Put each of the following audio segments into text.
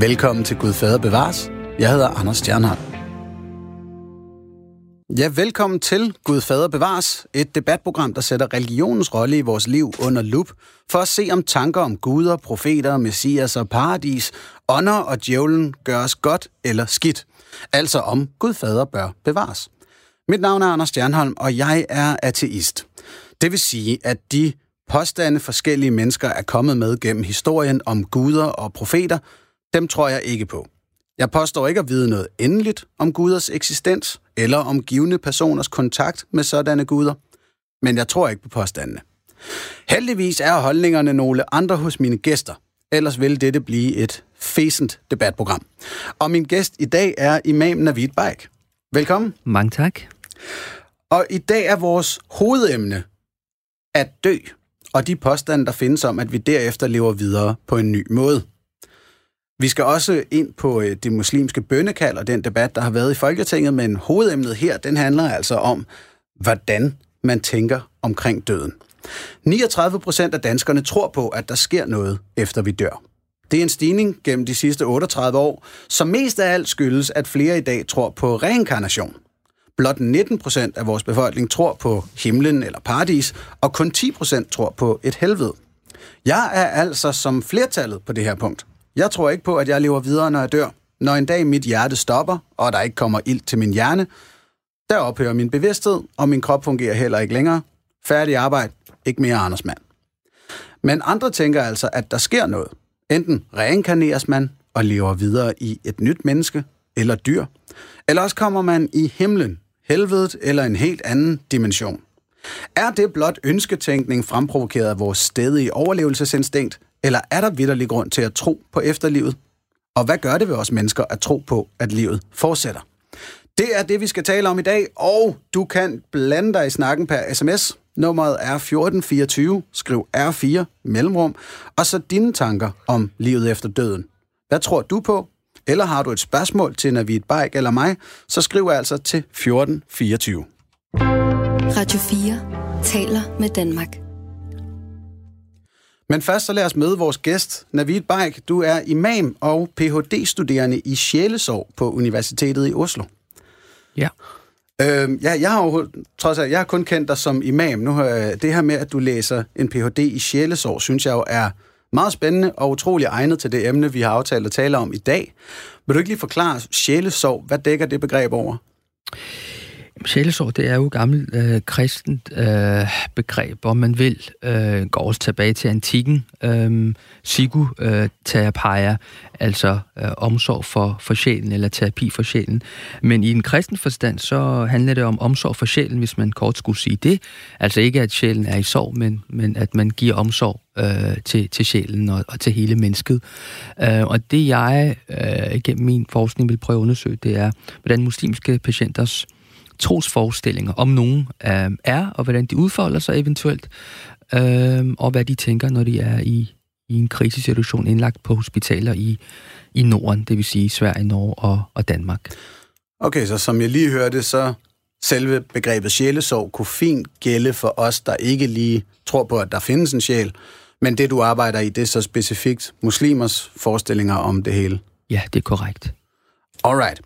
Velkommen til Gud Fader Bevares. Jeg hedder Anders Stjernhardt. Ja, velkommen til Gud Fader Bevares, et debatprogram, der sætter religionens rolle i vores liv under lup, for at se om tanker om guder, profeter, messias og paradis, ånder og djævlen gøres godt eller skidt. Altså om Gud Fader bør bevares. Mit navn er Anders Stjernholm, og jeg er ateist. Det vil sige, at de påstande forskellige mennesker er kommet med gennem historien om guder og profeter, dem tror jeg ikke på. Jeg påstår ikke at vide noget endeligt om guders eksistens eller om givende personers kontakt med sådanne guder, men jeg tror ikke på påstandene. Heldigvis er holdningerne nogle andre hos mine gæster, ellers vil dette blive et fæsent debatprogram. Og min gæst i dag er Imam Navid Baik. Velkommen. Mange tak. Og i dag er vores hovedemne at dø, og de påstande, der findes om, at vi derefter lever videre på en ny måde. Vi skal også ind på øh, det muslimske bønnekald og den debat, der har været i Folketinget, men hovedemnet her, den handler altså om, hvordan man tænker omkring døden. 39 procent af danskerne tror på, at der sker noget, efter vi dør. Det er en stigning gennem de sidste 38 år, som mest af alt skyldes, at flere i dag tror på reinkarnation. Blot 19 procent af vores befolkning tror på himlen eller paradis, og kun 10 procent tror på et helvede. Jeg er altså som flertallet på det her punkt. Jeg tror ikke på, at jeg lever videre, når jeg dør. Når en dag mit hjerte stopper, og der ikke kommer ild til min hjerne, der ophører min bevidsthed, og min krop fungerer heller ikke længere. Færdig arbejde, ikke mere Anders Mand. Men andre tænker altså, at der sker noget. Enten reinkarneres man og lever videre i et nyt menneske eller dyr, eller også kommer man i himlen, helvedet eller en helt anden dimension. Er det blot ønsketænkning fremprovokeret af vores stedige overlevelsesinstinkt, eller er der vidderlig grund til at tro på efterlivet? Og hvad gør det ved os mennesker at tro på, at livet fortsætter? Det er det, vi skal tale om i dag, og du kan blande dig i snakken per sms. Nummeret er 1424, skriv R4, mellemrum, og så dine tanker om livet efter døden. Hvad tror du på? Eller har du et spørgsmål til Navid Bajk eller mig, så skriv altså til 1424. Radio 4 taler med Danmark. Men først så lad os møde vores gæst, Navid Bajk. Du er imam og Ph.D.-studerende i sjælesorg på Universitetet i Oslo. Ja. Øhm, ja, jeg har jo, trods alt, jeg har kun kendt dig som imam. Nu har det her med, at du læser en Ph.D. i sjælesorg, synes jeg jo er meget spændende og utrolig egnet til det emne, vi har aftalt at tale om i dag. Vil du ikke lige forklare sjælesorg? Hvad dækker det begreb over? Sjælesorg, det er jo et gammelt øh, kristent øh, begreb, om man vil øh, går også tilbage til antikken. Øh, psykoterapeia, øh, altså øh, omsorg for, for sjælen, eller terapi for sjælen. Men i en kristen forstand, så handler det om omsorg for sjælen, hvis man kort skulle sige det. Altså ikke, at sjælen er i sorg, men, men at man giver omsorg øh, til, til sjælen og, og til hele mennesket. Øh, og det jeg øh, gennem min forskning vil prøve at undersøge, det er, hvordan muslimske patienters trosforestillinger om nogen øh, er, og hvordan de udfolder sig eventuelt, øh, og hvad de tænker, når de er i, i en krisesituation indlagt på hospitaler i, i Norden, det vil sige Sverige, Norge og, og Danmark. Okay, så som jeg lige hørte, så selve begrebet sjælesorg kunne fint gælde for os, der ikke lige tror på, at der findes en sjæl, men det, du arbejder i, det er så specifikt muslimers forestillinger om det hele. Ja, det er korrekt. Alright.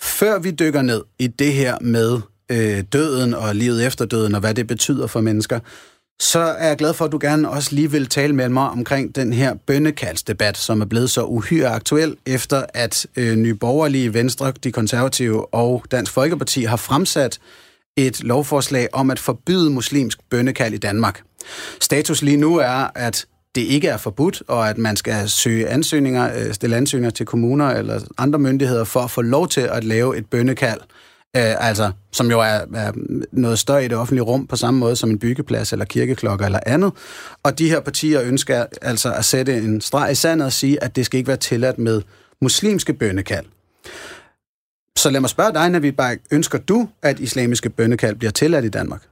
Før vi dykker ned i det her med øh, døden og livet efter døden, og hvad det betyder for mennesker, så er jeg glad for, at du gerne også lige vil tale med mig omkring den her bønnekaldsdebat, som er blevet så uhyre aktuel, efter at øh, Nye Borgerlige, Venstre, De Konservative og Dansk Folkeparti har fremsat et lovforslag om at forbyde muslimsk bønnekald i Danmark. Status lige nu er, at det ikke er forbudt, og at man skal søge ansøgninger, øh, stille ansøgninger til kommuner eller andre myndigheder for at få lov til at lave et bønnekald, øh, altså, som jo er, er noget større i det offentlige rum, på samme måde som en byggeplads eller kirkeklokker eller andet. Og de her partier ønsker altså at sætte en streg i sandet og sige, at det skal ikke være tilladt med muslimske bønnekald. Så lad mig spørge dig, Navid bare ønsker du, at islamiske bønnekald bliver tilladt i Danmark?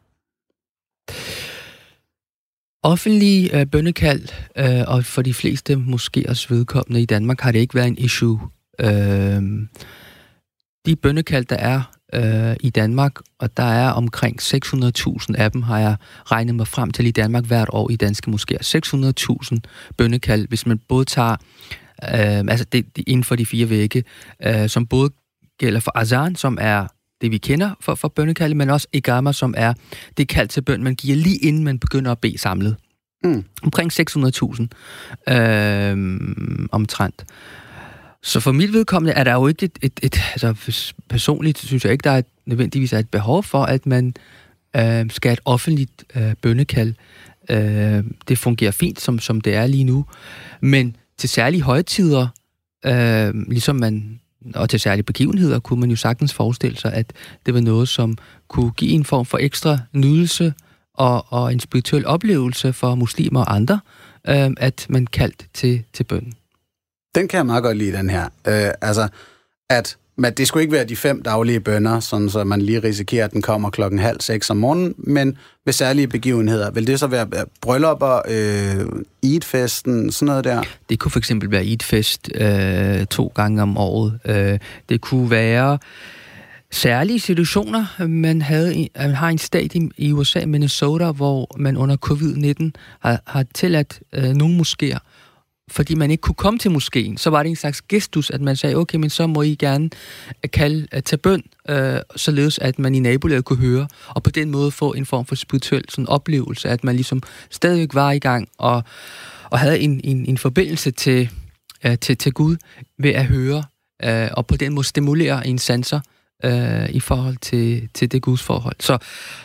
Offentlig øh, bønnekald, øh, og for de fleste måske også vedkommende i Danmark, har det ikke været en issue. Øh, de bønnekald, der er øh, i Danmark, og der er omkring 600.000 af dem, har jeg regnet mig frem til i Danmark hvert år i danske moskéer. 600.000 bønnekald, hvis man både tager øh, altså det, det inden for de fire vægge, øh, som både gælder for azan, som er det, vi kender for, for bønnekalde, men også igama, som er det kald til bøn, man giver lige inden man begynder at bede samlet. Mm. Omkring 600.000 øh, omtrent. Så for mit vedkommende er der jo ikke et, et, et altså personligt synes jeg ikke, der er et, nødvendigvis er et behov for, at man øh, skal have et offentligt øh, bønnekald. Øh, det fungerer fint, som, som det er lige nu. Men til særlige højtider, øh, ligesom man, og til særlige begivenheder, kunne man jo sagtens forestille sig, at det var noget, som kunne give en form for ekstra nydelse og, og en spirituel oplevelse for muslimer og andre, øh, at man kaldt til, til bønden. Den kan jeg meget godt lide, den her. Øh, altså, at men det skulle ikke være de fem daglige bønder, sådan så man lige risikerer, at den kommer klokken halv seks om morgenen, men ved særlige begivenheder. Vil det så være bryllupper, øh, Eid-festen, sådan noget der? Det kunne for eksempel være Eid-fest øh, to gange om året. Øh, det kunne være særlige situationer. Man, havde, man har en stat i, i USA, Minnesota, hvor man under covid-19 har, har tilladt øh, nogle moskéer fordi man ikke kunne komme til moskeen, så var det en slags gestus, at man sagde, okay, men så må I gerne øh, kalde øh, tage bøn, øh, således at man i nabolaget kunne høre, og på den måde få en form for spirituel sådan, oplevelse, at man ligesom stadigvæk var i gang, og, og havde en, en, en forbindelse til, øh, til, til Gud ved at høre, øh, og på den måde stimulere en sanser, øh, i forhold til, til det gudsforhold. Så,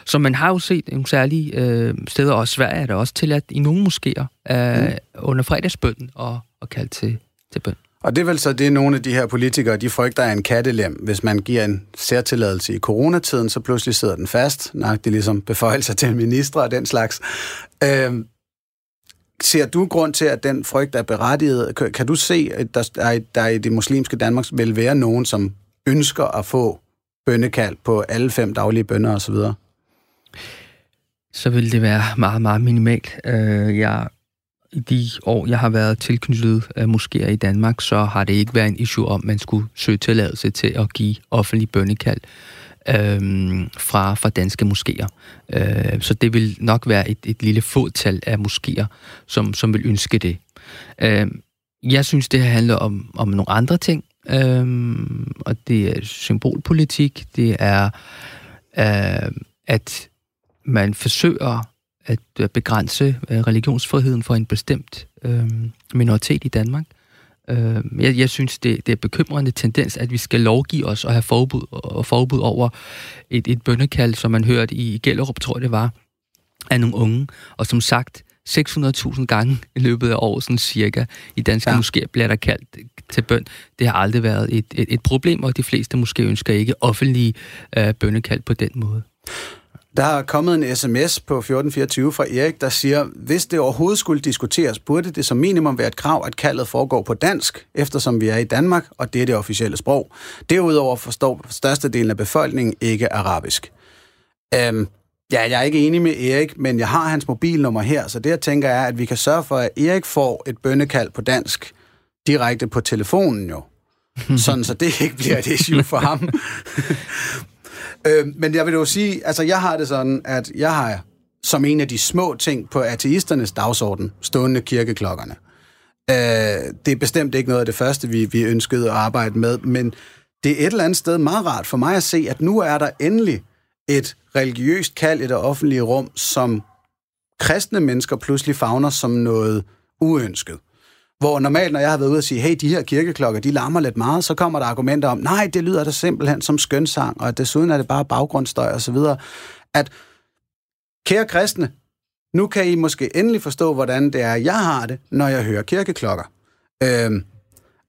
så man har jo set nogle særlige øh, steder, og Sverige er der også tilladt i nogle moskéer øh, mm. under fredagsbønden og, og kaldt til, til bøn. Og det er vel så det, nogle af de her politikere, de frygter er en kattelem. Hvis man giver en særtilladelse i coronatiden, så pludselig sidder den fast. Nok det ligesom beføjelser til ministre og den slags. Øh, ser du grund til, at den frygt er berettiget? Kan du se, at der, der, der i det muslimske Danmark vil være nogen, som ønsker at få bønnekald på alle fem daglige bønder osv.? Så vil det være meget, meget minimalt. Øh, jeg, I de år, jeg har været tilknyttet af moskéer i Danmark, så har det ikke været en issue om, at man skulle søge tilladelse til at give offentlig bønnekald øhm, fra, fra danske moskéer. Øh, så det vil nok være et, et lille fåtal af moskéer, som, som vil ønske det. Øh, jeg synes, det her handler om, om nogle andre ting. Øhm, og det er symbolpolitik, det er, øh, at man forsøger at øh, begrænse øh, religionsfriheden for en bestemt øh, minoritet i Danmark. Øh, jeg, jeg synes, det, det er bekymrende tendens, at vi skal lovgive os og have forbud, og forbud over et, et bønnekald, som man hørte i Gellerup, tror jeg det var, af nogle unge. Og som sagt, 600.000 gange i løbet af året, sådan cirka, i danske ja. moskéer bliver der kaldt til bøn. Det har aldrig været et, et, et problem, og de fleste måske ønsker ikke offentlige øh, bønnekald på den måde. Der er kommet en sms på 1424 fra Erik, der siger, hvis det overhovedet skulle diskuteres, burde det som minimum være et krav, at kaldet foregår på dansk, eftersom vi er i Danmark, og det er det officielle sprog. Derudover forstår størstedelen af befolkningen ikke arabisk. Øhm, Ja, jeg er ikke enig med Erik, men jeg har hans mobilnummer her, så det jeg tænker er, at vi kan sørge for, at Erik får et bønnekald på dansk direkte på telefonen jo. Sådan, så det ikke bliver et issue for ham. øh, men jeg vil jo sige, altså jeg har det sådan, at jeg har som en af de små ting på ateisternes dagsorden stående kirkeklokkerne. Øh, det er bestemt ikke noget af det første, vi, vi ønskede at arbejde med, men det er et eller andet sted meget rart for mig at se, at nu er der endelig et religiøst kald i det offentlige rum, som kristne mennesker pludselig fagner som noget uønsket. Hvor normalt, når jeg har været ude og sige, hey, de her kirkeklokker, de larmer lidt meget, så kommer der argumenter om, nej, det lyder da simpelthen som skønsang, og desuden er det bare baggrundsstøj osv. At, kære kristne, nu kan I måske endelig forstå, hvordan det er, jeg har det, når jeg hører kirkeklokker. Øhm,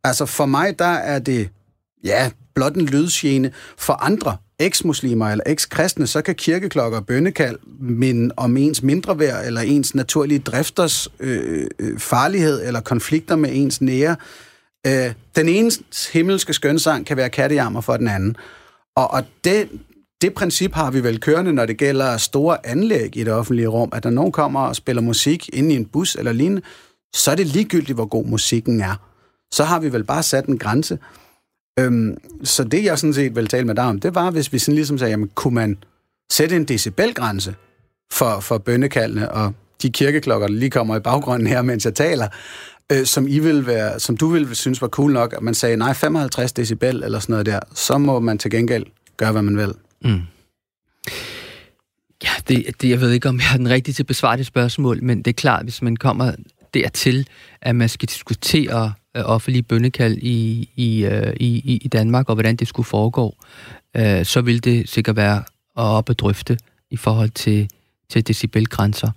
altså for mig, der er det, ja, blot en lydsgene. For andre, eksmuslimer eller ekskristne, så kan kirkeklokker og bønnekald minde om ens mindre værd, eller ens naturlige drifters øh, øh, farlighed, eller konflikter med ens nære. Øh, den ene himmelske skønsang kan være kattejammer for den anden. Og, og det, det princip har vi vel kørende, når det gælder store anlæg i det offentlige rum, at når nogen kommer og spiller musik inde i en bus eller lignende, så er det ligegyldigt, hvor god musikken er. Så har vi vel bare sat en grænse. Øhm, så det, jeg sådan set ville tale med dig om, det var, hvis vi sådan ligesom sagde, jamen, kunne man sætte en decibelgrænse for, for bønnekaldene og de kirkeklokker, der lige kommer i baggrunden her, mens jeg taler. øh, som, I vil være, som du ville synes var cool nok, at man sagde, nej, 55 decibel eller sådan noget der, så må man til gengæld gøre, hvad man vil. Mm. Ja, det, det, jeg ved ikke, om jeg er den rigtige til at besvare det spørgsmål, men det er klart, hvis man kommer dertil, at man skal diskutere øh, offentlige bønnekald i, i, øh, i, i Danmark, og hvordan det skulle foregå, øh, så vil det sikkert være op at drøfte i forhold til, til decibelgrænser.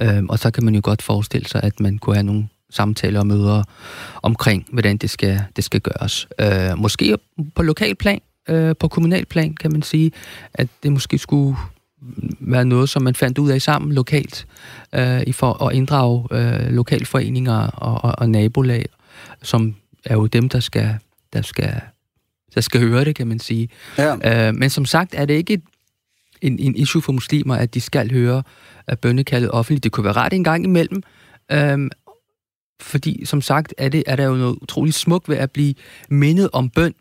Øh, og så kan man jo godt forestille sig, at man kunne have nogle samtaler og møder omkring, hvordan det skal, det skal gøres. Øh, måske på lokal plan, øh, på kommunal plan, kan man sige, at det måske skulle være noget, som man fandt ud af sammen lokalt, øh, i for at inddrage øh, lokalforeninger og, og, og nabolag, som er jo dem, der skal, der skal, der skal høre det, kan man sige. Ja. Øh, men som sagt er det ikke et, en, en issue for muslimer, at de skal høre uh, bønnekaldet offentligt. Det kunne være ret en gang imellem, øh, fordi som sagt er, det, er der jo noget utroligt smukt ved at blive mindet om bøn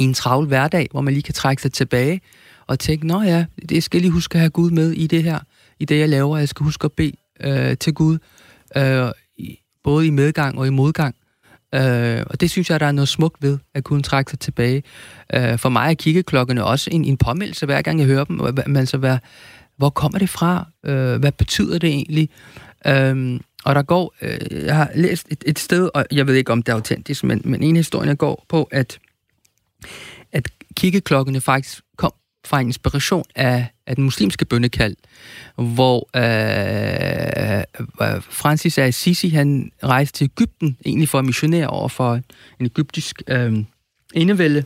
i en travl hverdag, hvor man lige kan trække sig tilbage og tænke, nå ja, det skal lige huske at have Gud med i det her, i det jeg laver. Jeg skal huske at bede øh, til Gud, øh, både i medgang og i modgang. Øh, og det synes jeg, der er noget smukt ved, at kunne trække sig tilbage. Øh, for mig er kiggeklokkerne også en, en påmeldelse, hver gang jeg hører dem. Man så altså, hvad, hvor kommer det fra? Øh, hvad betyder det egentlig? Øh, og der går, øh, jeg har læst et, et sted, og jeg ved ikke, om det er autentisk, men, men en historie går på, at, at kiggeklokkene faktisk fra inspiration af, af den muslimske bønnekald, hvor øh, øh, Francis af Assisi, han rejste til Ægypten, egentlig for at missionere over for en egyptisk øh, indevælde,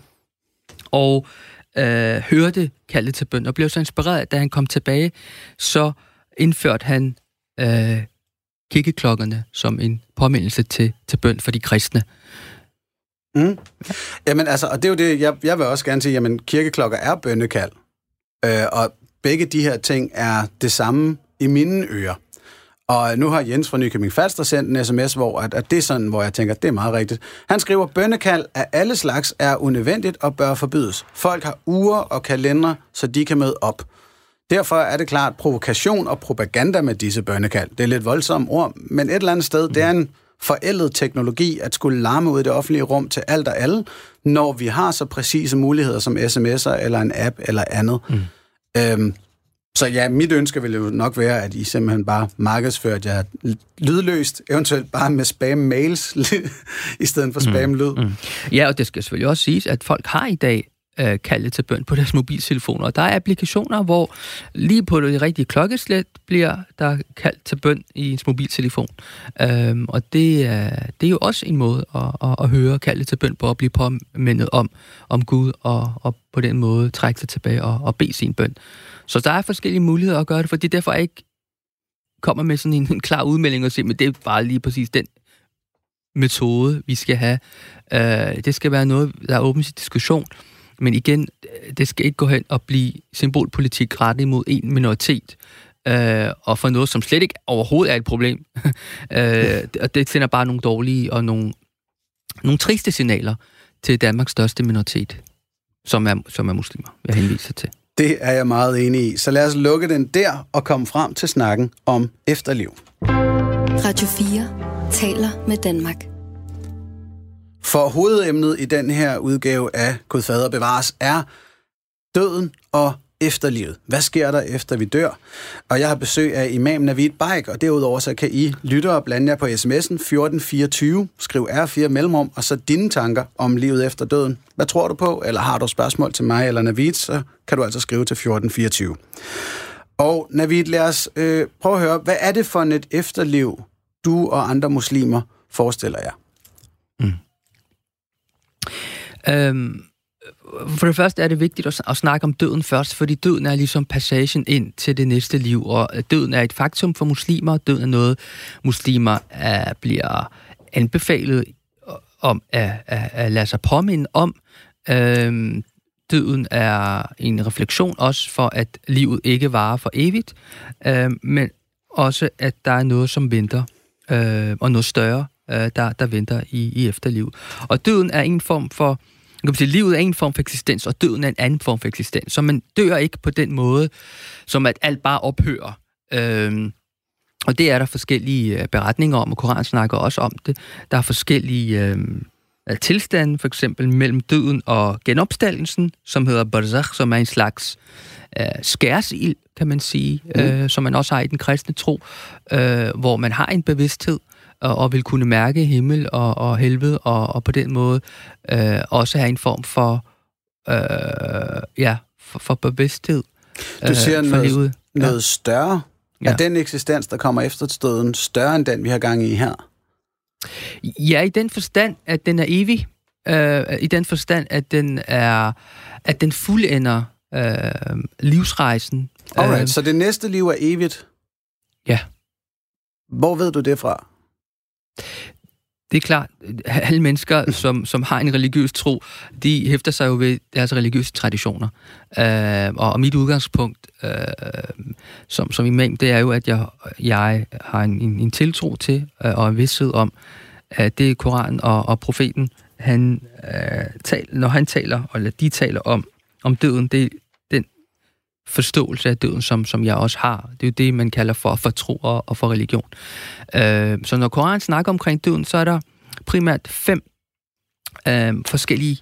og øh, hørte kaldet til bøn, og blev så inspireret, da han kom tilbage, så indførte han øh, kirkeklokkerne som en påmindelse til, til bøn for de kristne. Mm. Jamen altså, og det er jo det, jeg, jeg vil også gerne sige, jamen kirkeklokker er bønnekald. Øh, og begge de her ting er det samme i mine ører. Og nu har Jens fra Nykøbing Falster sendt en sms, hvor at, at det er sådan, hvor jeg tænker, at det er meget rigtigt. Han skriver, bønnekald af alle slags er unødvendigt og bør forbydes. Folk har uger og kalendere, så de kan møde op. Derfor er det klart provokation og propaganda med disse bønnekald. Det er lidt voldsomme ord, men et eller andet sted, det er en forældet teknologi at skulle larme ud i det offentlige rum til alt og alle, når vi har så præcise muligheder som sms'er eller en app eller andet. Mm. Øhm, så ja, mit ønske ville jo nok være, at I simpelthen bare markedsførte jer lydløst, eventuelt bare med spam-mails, i stedet for mm. spam-lyd. Mm. Mm. Ja, og det skal selvfølgelig også siges, at folk har i dag øh, kalde til bøn på deres mobiltelefoner. Og der er applikationer, hvor lige på det rigtige klokkeslæt bliver der kaldt til bøn i ens mobiltelefon. Øhm, og det er, det er jo også en måde at, at, at høre kaldet til bøn på, at blive påmindet om, om Gud, og, og på den måde trække sig tilbage og, og bede sin bøn. Så der er forskellige muligheder at gøre det, for det er derfor ikke kommer med sådan en, en klar udmelding og siger, men det er bare lige præcis den metode, vi skal have. Øh, det skal være noget, der er åbent til diskussion. Men igen, det skal ikke gå hen og blive symbolpolitik rettet imod en minoritet, øh, og for noget, som slet ikke overhovedet er et problem. øh, og det sender bare nogle dårlige og nogle, nogle triste signaler til Danmarks største minoritet, som er, som er muslimer, jeg henviser til. Det er jeg meget enig i. Så lad os lukke den der og komme frem til snakken om efterliv. Radio 4 taler med Danmark. For hovedemnet i den her udgave af Gud Fader bevares er døden og efterlivet. Hvad sker der efter vi dør? Og jeg har besøg af Imam Navid Baik, og derudover så kan I lytte og blande jer på sms'en 1424, skriv R4 mellemrum, og så dine tanker om livet efter døden. Hvad tror du på? Eller har du spørgsmål til mig eller Navid, så kan du altså skrive til 1424. Og Navid, lad os øh, prøve at høre, hvad er det for et efterliv, du og andre muslimer forestiller jer? Øhm, for det første er det vigtigt at, at snakke om døden først, fordi døden er ligesom passagen ind til det næste liv, og øh, døden er et faktum for muslimer. Døden er noget, muslimer er, bliver anbefalet øh, om at, at, at lade sig påminde om. Øhm, døden er en refleksion også for, at livet ikke varer for evigt, øhm, men også, at der er noget, som venter, øh, og noget større, øh, der, der venter i, i efterliv. Og døden er en form for kan sige, livet er en form for eksistens, og døden er en anden form for eksistens. Så man dør ikke på den måde, som at alt bare ophører. Øhm, Og det er der forskellige øh, beretninger om, og Koran snakker også om det. Der er forskellige øh, tilstande, for eksempel mellem døden og genopstandelsen, som hedder barzakh, som er en slags øh, skærsild, kan man sige, mm. øh, som man også har i den kristne tro, øh, hvor man har en bevidsthed, og, og vil kunne mærke himmel og, og helvede, og, og på den måde øh, også have en form for, øh, ja, for, for bevidsthed Du siger øh, for noget, livet. noget større. Ja. Er den eksistens, der kommer efter døden, større end den, vi har gang i her? Ja, i den forstand, at den er evig. Øh, I den forstand, at den er, at den fuldender øh, livsrejsen. Alright, Øh, så det næste liv er evigt. ja, Hvor ved du det fra? Det er klart. Alle mennesker, som, som har en religiøs tro, de hæfter sig jo ved deres religiøse traditioner. Øh, og, og mit udgangspunkt øh, som, som imam, det er jo, at jeg, jeg har en, en, en tiltro til øh, og en vidsthed om, at det er Koranen og, og profeten, han, øh, tal, når han taler, eller de taler om, om døden, det forståelse af døden, som, som jeg også har. Det er jo det, man kalder for, for tro og, og for religion. Øh, så når Koranen snakker omkring døden, så er der primært fem øh, forskellige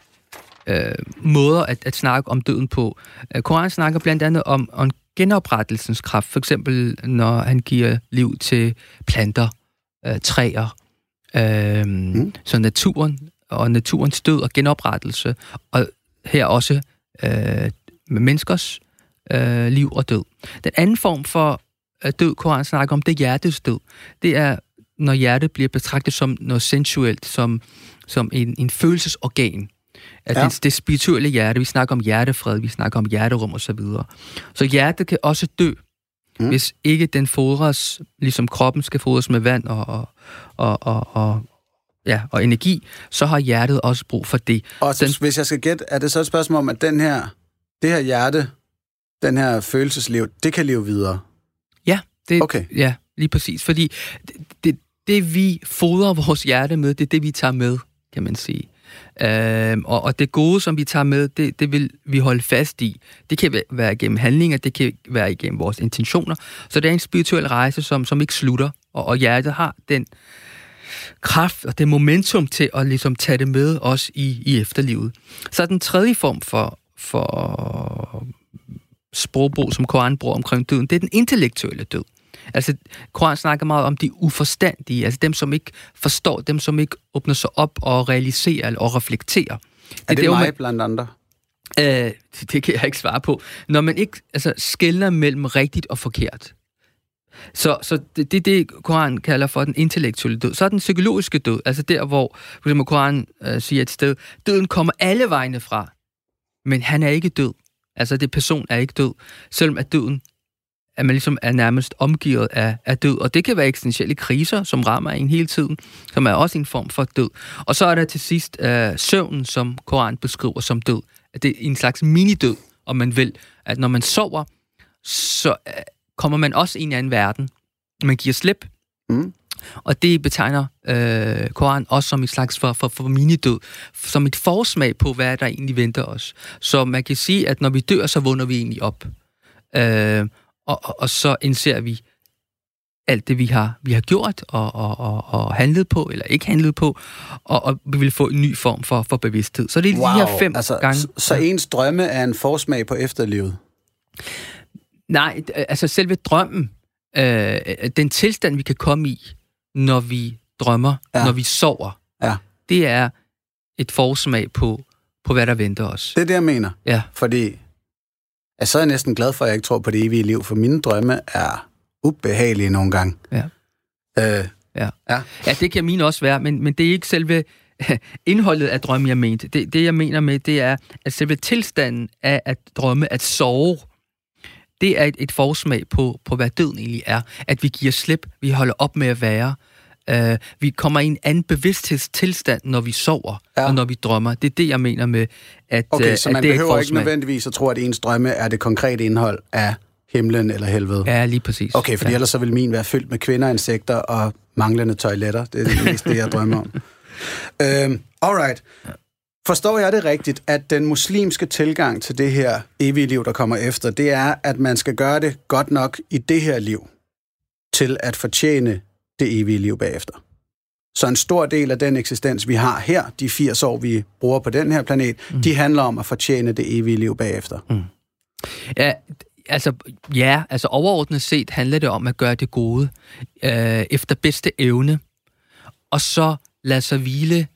øh, måder at, at snakke om døden på. Øh, Koranen snakker blandt andet om, om genoprettelsens kraft, for eksempel når han giver liv til planter, øh, træer, øh, mm. så naturen og naturens død og genoprettelse, og her også øh, med menneskers øh, liv og død. Den anden form for øh, død, Koranen snakker om, det er hjertets død. Det er, når hjertet bliver betragtet som noget sensuelt, som, som en, en følelsesorgan. At Ja. det, det spirituelle hjerte, vi snakker om hjertefred, vi snakker om hjerterum og så videre. Så hjertet kan også dø, Mm. hvis ikke den fodres, ligesom kroppen skal fodres med vand og, og, og, og, og, ja, og energi, så har hjertet også brug for det. Og Den- hvis jeg skal gætte, er det så et spørgsmål om, at den her, det her hjerte, den her følelsesliv, det kan leve videre? Ja, det, Okay. ja lige præcis. Fordi det, det, det, vi fodrer vores hjerte med, det er det, vi tager med, kan man sige. Øhm, og, og det gode, som vi tager med, det, det vil vi holde fast i. Det kan væ- være igennem handlinger, det kan være igennem vores intentioner. Så det er en spirituel rejse, som, som ikke slutter. Og, og hjertet har den kraft og det momentum til at ligesom tage det med os i, i efterlivet. Så den tredje form for, for sprogbrug, som Koran bruger omkring døden, det er den intellektuelle død. Altså, Koran snakker meget om de uforstandige, altså dem, som ikke forstår, dem, som ikke åbner sig op og realiserer og reflekterer. Er det hvor mig man- blandt andre? Øh, det, det kan jeg ikke svare på. Når man ikke altså, skældner mellem rigtigt og forkert. Så, så det, det er det, Koran kalder for den intellektuelle død. Så er den psykologiske død, altså der, hvor for eksempel Koran øh, siger et sted, døden kommer alle vegne fra, men han er ikke død. Altså det person er ikke død, selvom at døden at man ligesom er nærmest omgivet af, af død. Og det kan være eksistentielle kriser, som rammer en hele tiden, som er også en form for død. Og så er der til sidst øh, søvnen, som Koran beskriver som død. At det er en slags minidød, om man vil. At når man sover, så øh, kommer man også ind i en anden verden. Man giver slip. Mm. Og det betegner øh, Koran også som en slags for, for, for minidød, som et forsmag på, hvad der egentlig venter os. Så man kan sige, at når vi dør, så vågner vi egentlig op. Øh, og, og, og så indser vi alt det, vi har, vi har gjort og, og, og, og handlet på, eller ikke handlet på, og, og vi vil få en ny form for, for bevidsthed. Så det er de her fem altså, gange. Så, så ens drømme er en forsmag på efterlivet? Nej, altså selve drømmen, øh, den tilstand, vi kan komme i, når vi drømmer, Ja. når vi sover, Ja. det er et forsmag på, på, hvad der venter os. Det er det, jeg mener. Ja. Fordi jeg så er jeg næsten glad for, at jeg ikke tror på det evige liv, for mine drømme er ubehagelige nogle gange. Ja. Øh, Ja. Ja. ja, det kan mine også være, men, men det er ikke selve indholdet af drømmen, jeg mente. Det, det, jeg mener med, det er, at selve tilstanden af at drømme, at sove, det er et, et forsmag på, på, hvad døden egentlig er. At vi giver slip, vi holder op med at være. Uh, vi kommer i en anden bevidsthedstilstand, når vi sover, Ja. og når vi drømmer. Det er det, jeg mener med, at, okay, øh, så at man det er et behøver ikke nødvendigvis at tro, at ens drømme er det konkrete indhold af himlen eller helvede. Ja, lige præcis. Okay, fordi ja. ellers så vil min være fyldt med kvinder, insekter og manglende toiletter. Det er det mest det, jeg drømmer om. øhm, alright. Forstår jeg det rigtigt, at den muslimske tilgang til det her evige liv, der kommer efter, det er, at man skal gøre det godt nok i det her liv? til at fortjene det evige liv bagefter. Så en stor del af den eksistens, vi har her, de 80 år, vi bruger på den her planet, mm. de handler om at fortjene det evige liv bagefter. Mm. Ja, altså, ja, altså overordnet set handler det om at gøre det gode øh, efter bedste evne, og så lade sig hvile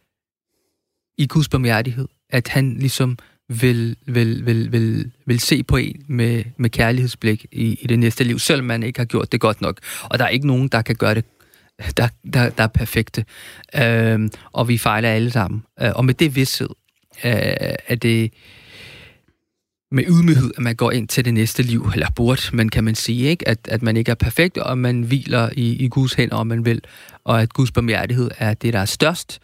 i Guds barmhjertighed, at han ligesom vil, vil, vil, vil, vil se på en med, med kærlighedsblik i, i det næste liv, selvom man ikke har gjort det godt nok. Og der er ikke nogen, der kan gøre det der, der, der er perfekte. Øh, og vi fejler alle sammen. Øh, og med det vidshed øh, er det med ydmyghed, at man går ind til det næste liv, eller burde, men kan man sige, ikke? At, at man ikke er perfekt, og man hviler i, i Guds hænder, om man vil, og at Guds barmhjertighed er det, der er størst.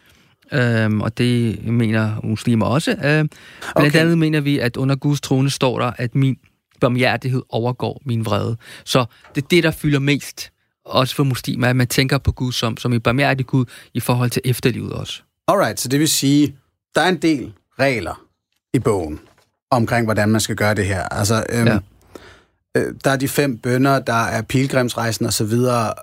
Øhm, og det mener muslimer også. Øhm, blandt okay. andet mener vi, at under Guds trone står der, at min barmhjertighed overgår min vrede. Så det er det, der fylder mest også for muslimer, at man tænker på Gud som, som en barmhjertig Gud i forhold til efterlivet også. Alright, så det vil sige, der er en del regler i bogen omkring, hvordan man skal gøre det her. Altså, øhm, ja. øh, der er de fem bønder, der er pilgrimsrejsen og så videre.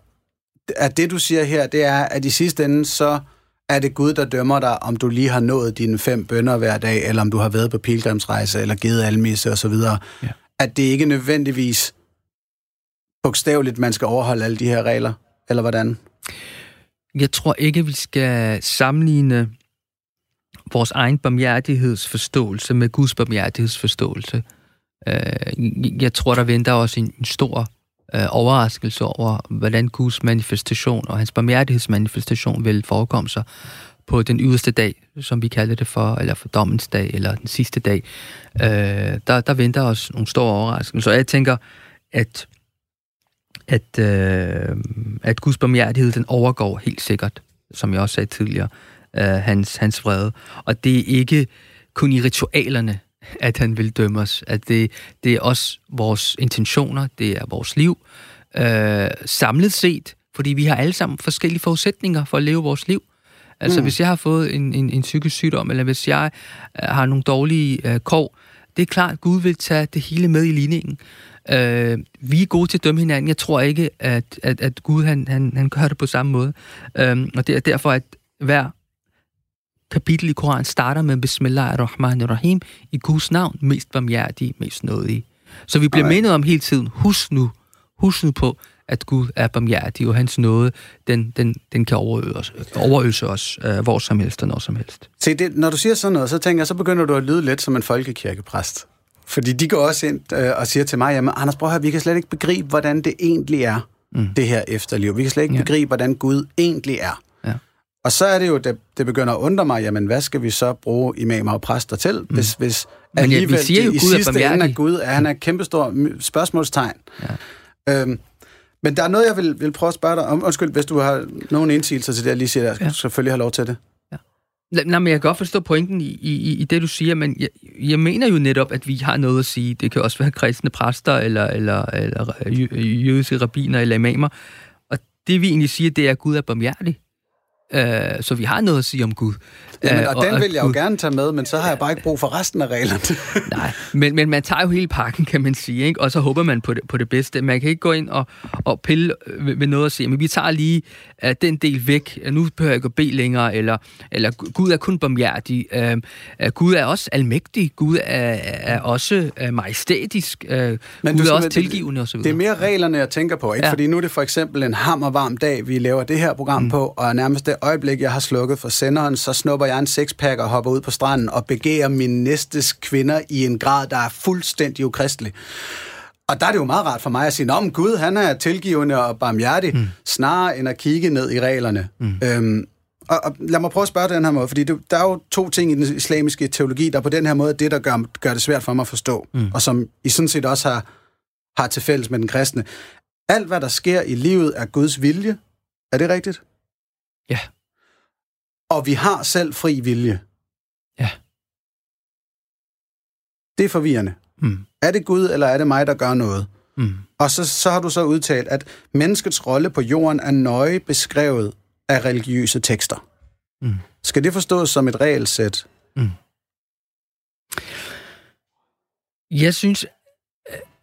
At det, du siger her, det er, at i sidste ende, så er det Gud, der dømmer dig, om du lige har nået dine fem bønder hver dag, eller om du har været på pilgrimsrejse, eller givet almisse og så videre. Ja. At det ikke nødvendigvis bogstaveligt, man skal overholde alle de her regler, eller hvordan? Jeg tror ikke, vi skal sammenligne vores egen barmhjertighedsforståelse med Guds barmhjertighedsforståelse. Øh, jeg tror, der venter også en stor øh, overraskelse over, hvordan Guds manifestation og hans barmhjertighedsmanifestation vil forekomme sig på den yderste dag, som vi kalder det for, eller for dommens dag, eller den sidste dag. Øh, der, der venter os nogle store overraskelser. Så jeg tænker, at at, øh, at Guds barmhjertighed, den overgår helt sikkert, som jeg også sagde tidligere, øh, hans, hans vrede. Og det er ikke kun i ritualerne, at han vil dømme os. At det, det er også vores intentioner, det er vores liv. Øh, samlet set, fordi vi har alle sammen forskellige forudsætninger for at leve vores liv. Altså, mm. hvis jeg har fået en, en, en psykisk sygdom, eller hvis jeg øh, har nogle dårlige øh, kår, det er klart, at Gud vil tage det hele med i ligningen. Øh, vi er gode til at dømme hinanden. Jeg tror ikke, at, at, at Gud han, han, han gør det på samme måde. Øh, og det er derfor, at hver kapitel i Koran starter med Bismillah ar-Rahman ar-Rahim i Guds navn, mest barmhjertige, mest nådige. Så vi bliver okay. mindet om hele tiden, husk nu, husk nu på, at Gud er barmhjertig, og hans nåde, den, den, den kan overøse os, overøse os øh, hvor som helst og når som helst. Se, det, når du siger sådan noget, så tænker jeg, så begynder du at lyde lidt som en folkekirkepræst. Fordi de går også ind øh, og siger til mig, jamen Anders, prøv at høre, vi kan slet ikke begribe, hvordan det egentlig er, mm. det her efterliv. Vi kan slet ikke ja. begribe, hvordan Gud egentlig er. Ja. Og så er det jo, det, det begynder at undre mig, jamen hvad skal vi så bruge imamer og præster til, mm. hvis, hvis Men alligevel ja, vi siger jo, i Gud sidste ende af Gud, er han er et kæmpestor spørgsmålstegn. Ja. Øhm, men der er noget, jeg vil, vil prøve at spørge dig om. Undskyld, hvis du har nogen indsigelser til det, jeg lige siger, jeg ja. selvfølgelig have lov til det. Nej, men jeg kan godt forstå pointen i, i, i det, du siger, men jeg, jeg mener jo netop, at vi har noget at sige. Det kan også være kristne præster, eller, eller, eller jødiske rabiner, eller imamer. Og det, vi egentlig siger, det er, at Gud er barmhjertig. Uh, så vi har noget at sige om Gud. Jamen, og, og den vil jeg jo gerne tage med, men så har jeg bare ikke brug for resten af reglerne. Nej, men, men man tager jo hele pakken, kan man sige, ikke? og så håber man på det, på det bedste. Man kan ikke gå ind og, og pille ved, ved noget og sige, men vi tager lige uh, den del væk. Nu behøver jeg ikke at bede længere, eller, eller Gud er kun barmhjertig. Uh, uh, Gud er også almægtig. Gud er, er også uh, majestætisk. Uh, men Gud er også tilgivende osv. Det er mere reglerne, jeg tænker på, ikke? Ja. fordi nu er det for eksempel en hammervarm dag, vi laver det her program mm. på, og nærmest det øjeblik, jeg har slukket for senderen, så snupper jeg en sexpack og hopper ud på stranden og begærer min næstes kvinder i en grad, der er fuldstændig ukristelig. Og der er det jo meget rart for mig at sige, om Gud, han er tilgivende og barmhjertig, mm. snarere end at kigge ned i reglerne. Mm. Øhm, og, og lad mig prøve at spørge den her måde, fordi det, der er jo to ting i den islamiske teologi, der på den her måde er det, der gør, gør det svært for mig at forstå, mm. og som I sådan set også har, har til fælles med den kristne. Alt, hvad der sker i livet, er Guds vilje. Er det rigtigt? Ja. Og vi har selv fri vilje. Ja. Det er forvirrende. Mm. Er det Gud, eller er det mig, der gør noget? Mm. Og så, så har du så udtalt, at menneskets rolle på jorden er nøje beskrevet af religiøse tekster. Mm. Skal det forstås som et regelsæt? Mm. Jeg synes,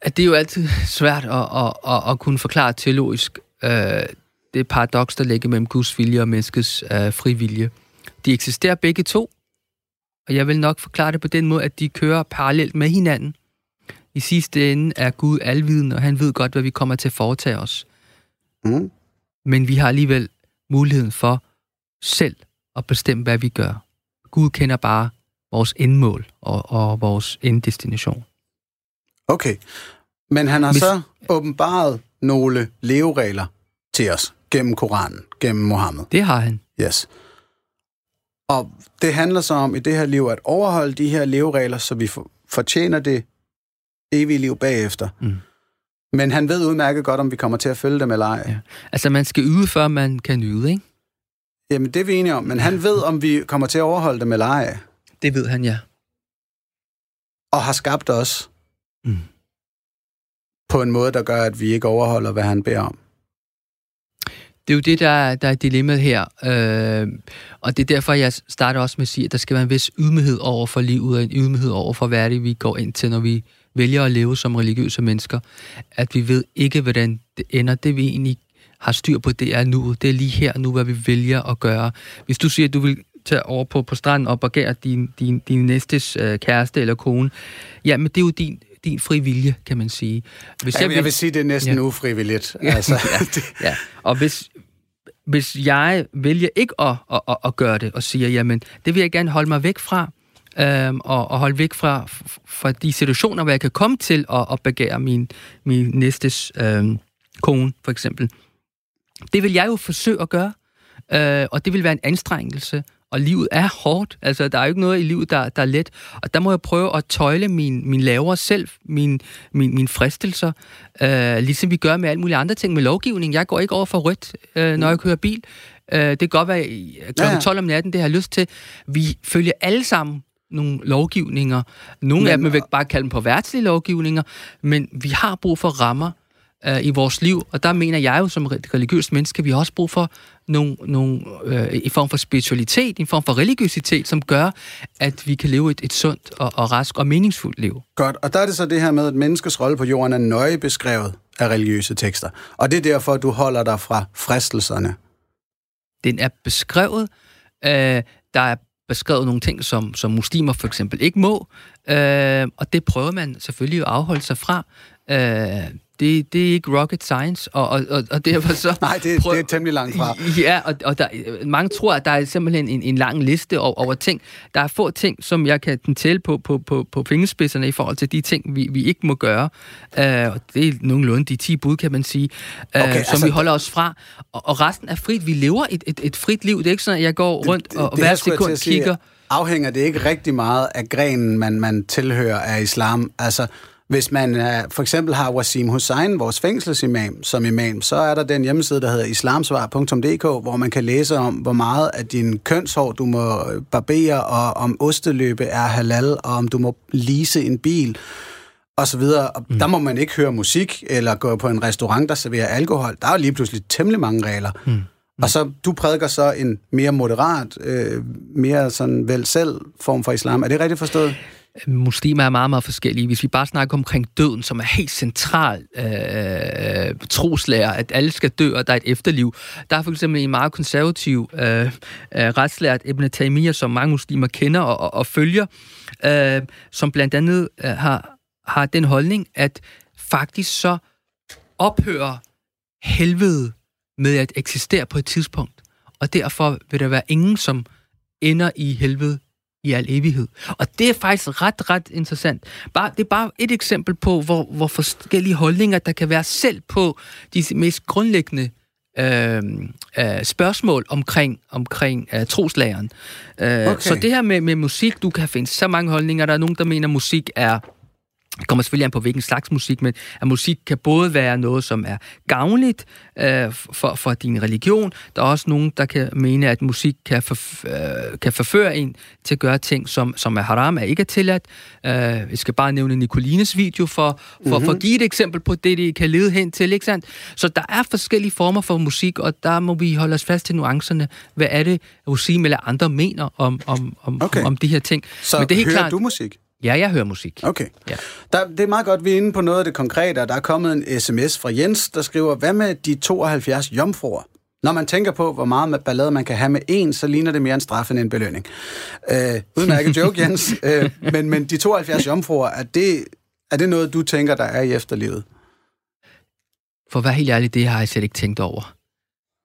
at det er jo altid svært at, at, at, at kunne forklare teologisk, øh, det paradoks, der ligger mellem Guds vilje og menneskets øh, frivillige. De eksisterer begge to, og jeg vil nok forklare det på den måde, at de kører parallelt med hinanden. I sidste ende er Gud alvidende, og han ved godt, hvad vi kommer til at foretage os. Mm. Men vi har alligevel muligheden for selv at bestemme, hvad vi gør. Gud kender bare vores endmål og, og vores enddestination. Okay. Men han har Hvis- så åbenbaret nogle leveregler til os gennem Koranen, gennem Mohammed. Det har han. Yes. Og det handler så om i det her liv at overholde de her leveregler, så vi for- fortjener det evige liv bagefter. Mm. Men han ved udmærket godt, om vi kommer til at følge dem eller ej. Ja. Altså, man skal yde, før man kan nyde, ikke? Jamen, det er vi enige om. Men han ved, om vi kommer til at overholde dem eller ej. Det ved han, ja. Og har skabt os Mm. på en måde, der gør, at vi ikke overholder, hvad han beder om. Det er jo det, der, er- der er dilemmaet her. Øh, og det er derfor, jeg starter også med at sige, at der skal være en vis ydmyghed over for livet, og en ydmyghed over for, hvad det, vi går ind til, når vi vælger at leve som religiøse mennesker. At vi ved ikke, hvordan det ender. Det vi egentlig har styr på, det er nu. Det er lige her nu, hvad vi vælger at gøre. Hvis du siger, at du vil tage over på, på stranden og bagere din, din, din næstes øh, kæreste eller kone, jamen det er jo din, din fri vilje, kan man sige. Hvis Jeg, jeg vil sige, det er næsten Ja. ja. ufrivilligt. Altså, det, Ja, og hvis, hvis jeg vælger ikke at, at, at, at gøre det, og siger, jamen, det vil jeg gerne holde mig væk fra, øhm, og, og holde væk fra, fra de situationer, hvor jeg kan komme til at, at begære min, min næstes øhm, kone, for eksempel. Det vil jeg jo forsøge at gøre, øh, og det vil være en anstrengelse, og livet er hårdt. Altså, der er jo ikke noget i livet, der, der er let. Og der må jeg prøve at tøjle min, min lavere selv, min, min, min fristelser, øh, ligesom vi gør med alle mulige andre ting med lovgivning. Jeg går ikke over for rødt, øh, når jeg kører bil. Øh, det kan godt være kl. Ja, ja. 12 om natten, det har jeg lyst til. Vi følger alle sammen nogle lovgivninger. Nogle Men- af dem vil jeg bare kalde dem på værtslige lovgivninger, men vi har brug for rammer øh, i vores liv, og der mener jeg jo som re- religiøst menneske, vi har også brug for nogle, nogle, øh, en form for spiritualitet, en form for religiøsitet, som gør, at vi kan leve et, et sundt og, og rask og meningsfuldt liv. Godt, og der er det så det her med, at menneskets rolle på jorden er nøje beskrevet af religiøse tekster. Og det er derfor, du holder dig fra fristelserne. Den er beskrevet. Øh, der er beskrevet nogle ting, som, som muslimer for eksempel ikke må, øh, og det prøver man selvfølgelig at afholde sig fra. Øh, det, det er ikke rocket science, og, og, og, og derfor så... Nej, det, prøv- det er temmelig langt fra. Ja, og, og der, mange tror, at der er simpelthen en, en lang liste over, over ting. Der er få ting, som jeg kan tælle på, på, på, på fingerspidserne i forhold til de ting, vi, vi ikke må gøre. Uh, og det er nogenlunde de 10 bud, kan man sige, uh, Okay, som altså- vi holder os fra. Og, og resten er frit. Vi lever et, et, et frit liv. Det er ikke sådan, at jeg går rundt og, og her hver sekund kigger... Afhænger det ikke rigtig meget af grenen, man, man tilhører af islam? Altså, hvis man uh, for eksempel har Wasim Hussein, vores fængselsimam, som imam, så er der den hjemmeside, der hedder islamsvar.dk, hvor man kan læse om, hvor meget af din kønshår du må barbere, og om osteløbe er halal, og om du må lease en bil og så videre. Og mm. Der må man ikke høre musik, eller gå på en restaurant, der serverer alkohol. Der er jo lige pludselig temmelig mange regler. Mm. Og så du prædiker så en mere moderat, øh, mere sådan vel selv form for islam. Er det rigtigt forstået? Muslimer er meget, meget forskellige. Hvis vi bare snakker omkring døden, som er helt central øh, øh troslærer, at alle skal dø, og der er et efterliv. Der er for eksempel en meget konservativ øh, øh, retslært, Ibn Taymiyyah, som mange muslimer kender og, og, og følger, øh, som blandt andet øh, har, har den holdning, at faktisk så ophører helvede med at eksistere på et tidspunkt. Og derfor vil der være ingen, som ender i helvede i al evighed. Og det er faktisk ret, ret interessant. Bare, det er bare et eksempel på, hvor, hvor forskellige holdninger der kan være selv på de mest grundlæggende øh, øh, spørgsmål omkring, omkring øh, troslageren. Øh, Okay. Så det her med, med musik, du kan finde så mange holdninger. Der er nogen, der mener, at musik er det kommer selvfølgelig an på, hvilken slags musik, men at musik kan både være noget, som er gavnligt øh, for, for din religion. Der er også nogen, der kan mene, at musik kan, for, øh, kan forføre en til at gøre ting, som, som er haram, er ikke er tilladt. Øh, jeg skal bare nævne Nicolines video for, for, mm-hmm. for at give et eksempel på det, det kan lede hen til. Ikke sandt? Så der er forskellige former for musik, og der må vi holde os fast til nuancerne. Hvad er det, Rosim eller andre mener om, om, om, Okay. om, om de her ting? Så men det er helt hører klart, du musik? Ja, jeg hører musik. Okay. Ja. Der, det er meget godt, vi er inde på noget af det konkrete, og der er kommet en sms fra Jens, der skriver, hvad med de 72 jomfruer? Når man tænker på, hvor meget med ballade man kan have med en, så ligner det mere en straf end en belønning. Øh, udmærket joke, Jens. Øh, men, men de 72 jomfruer, er det, er det noget, du tænker, der er i efterlivet? For at være helt ærlig, det har jeg slet ikke tænkt over.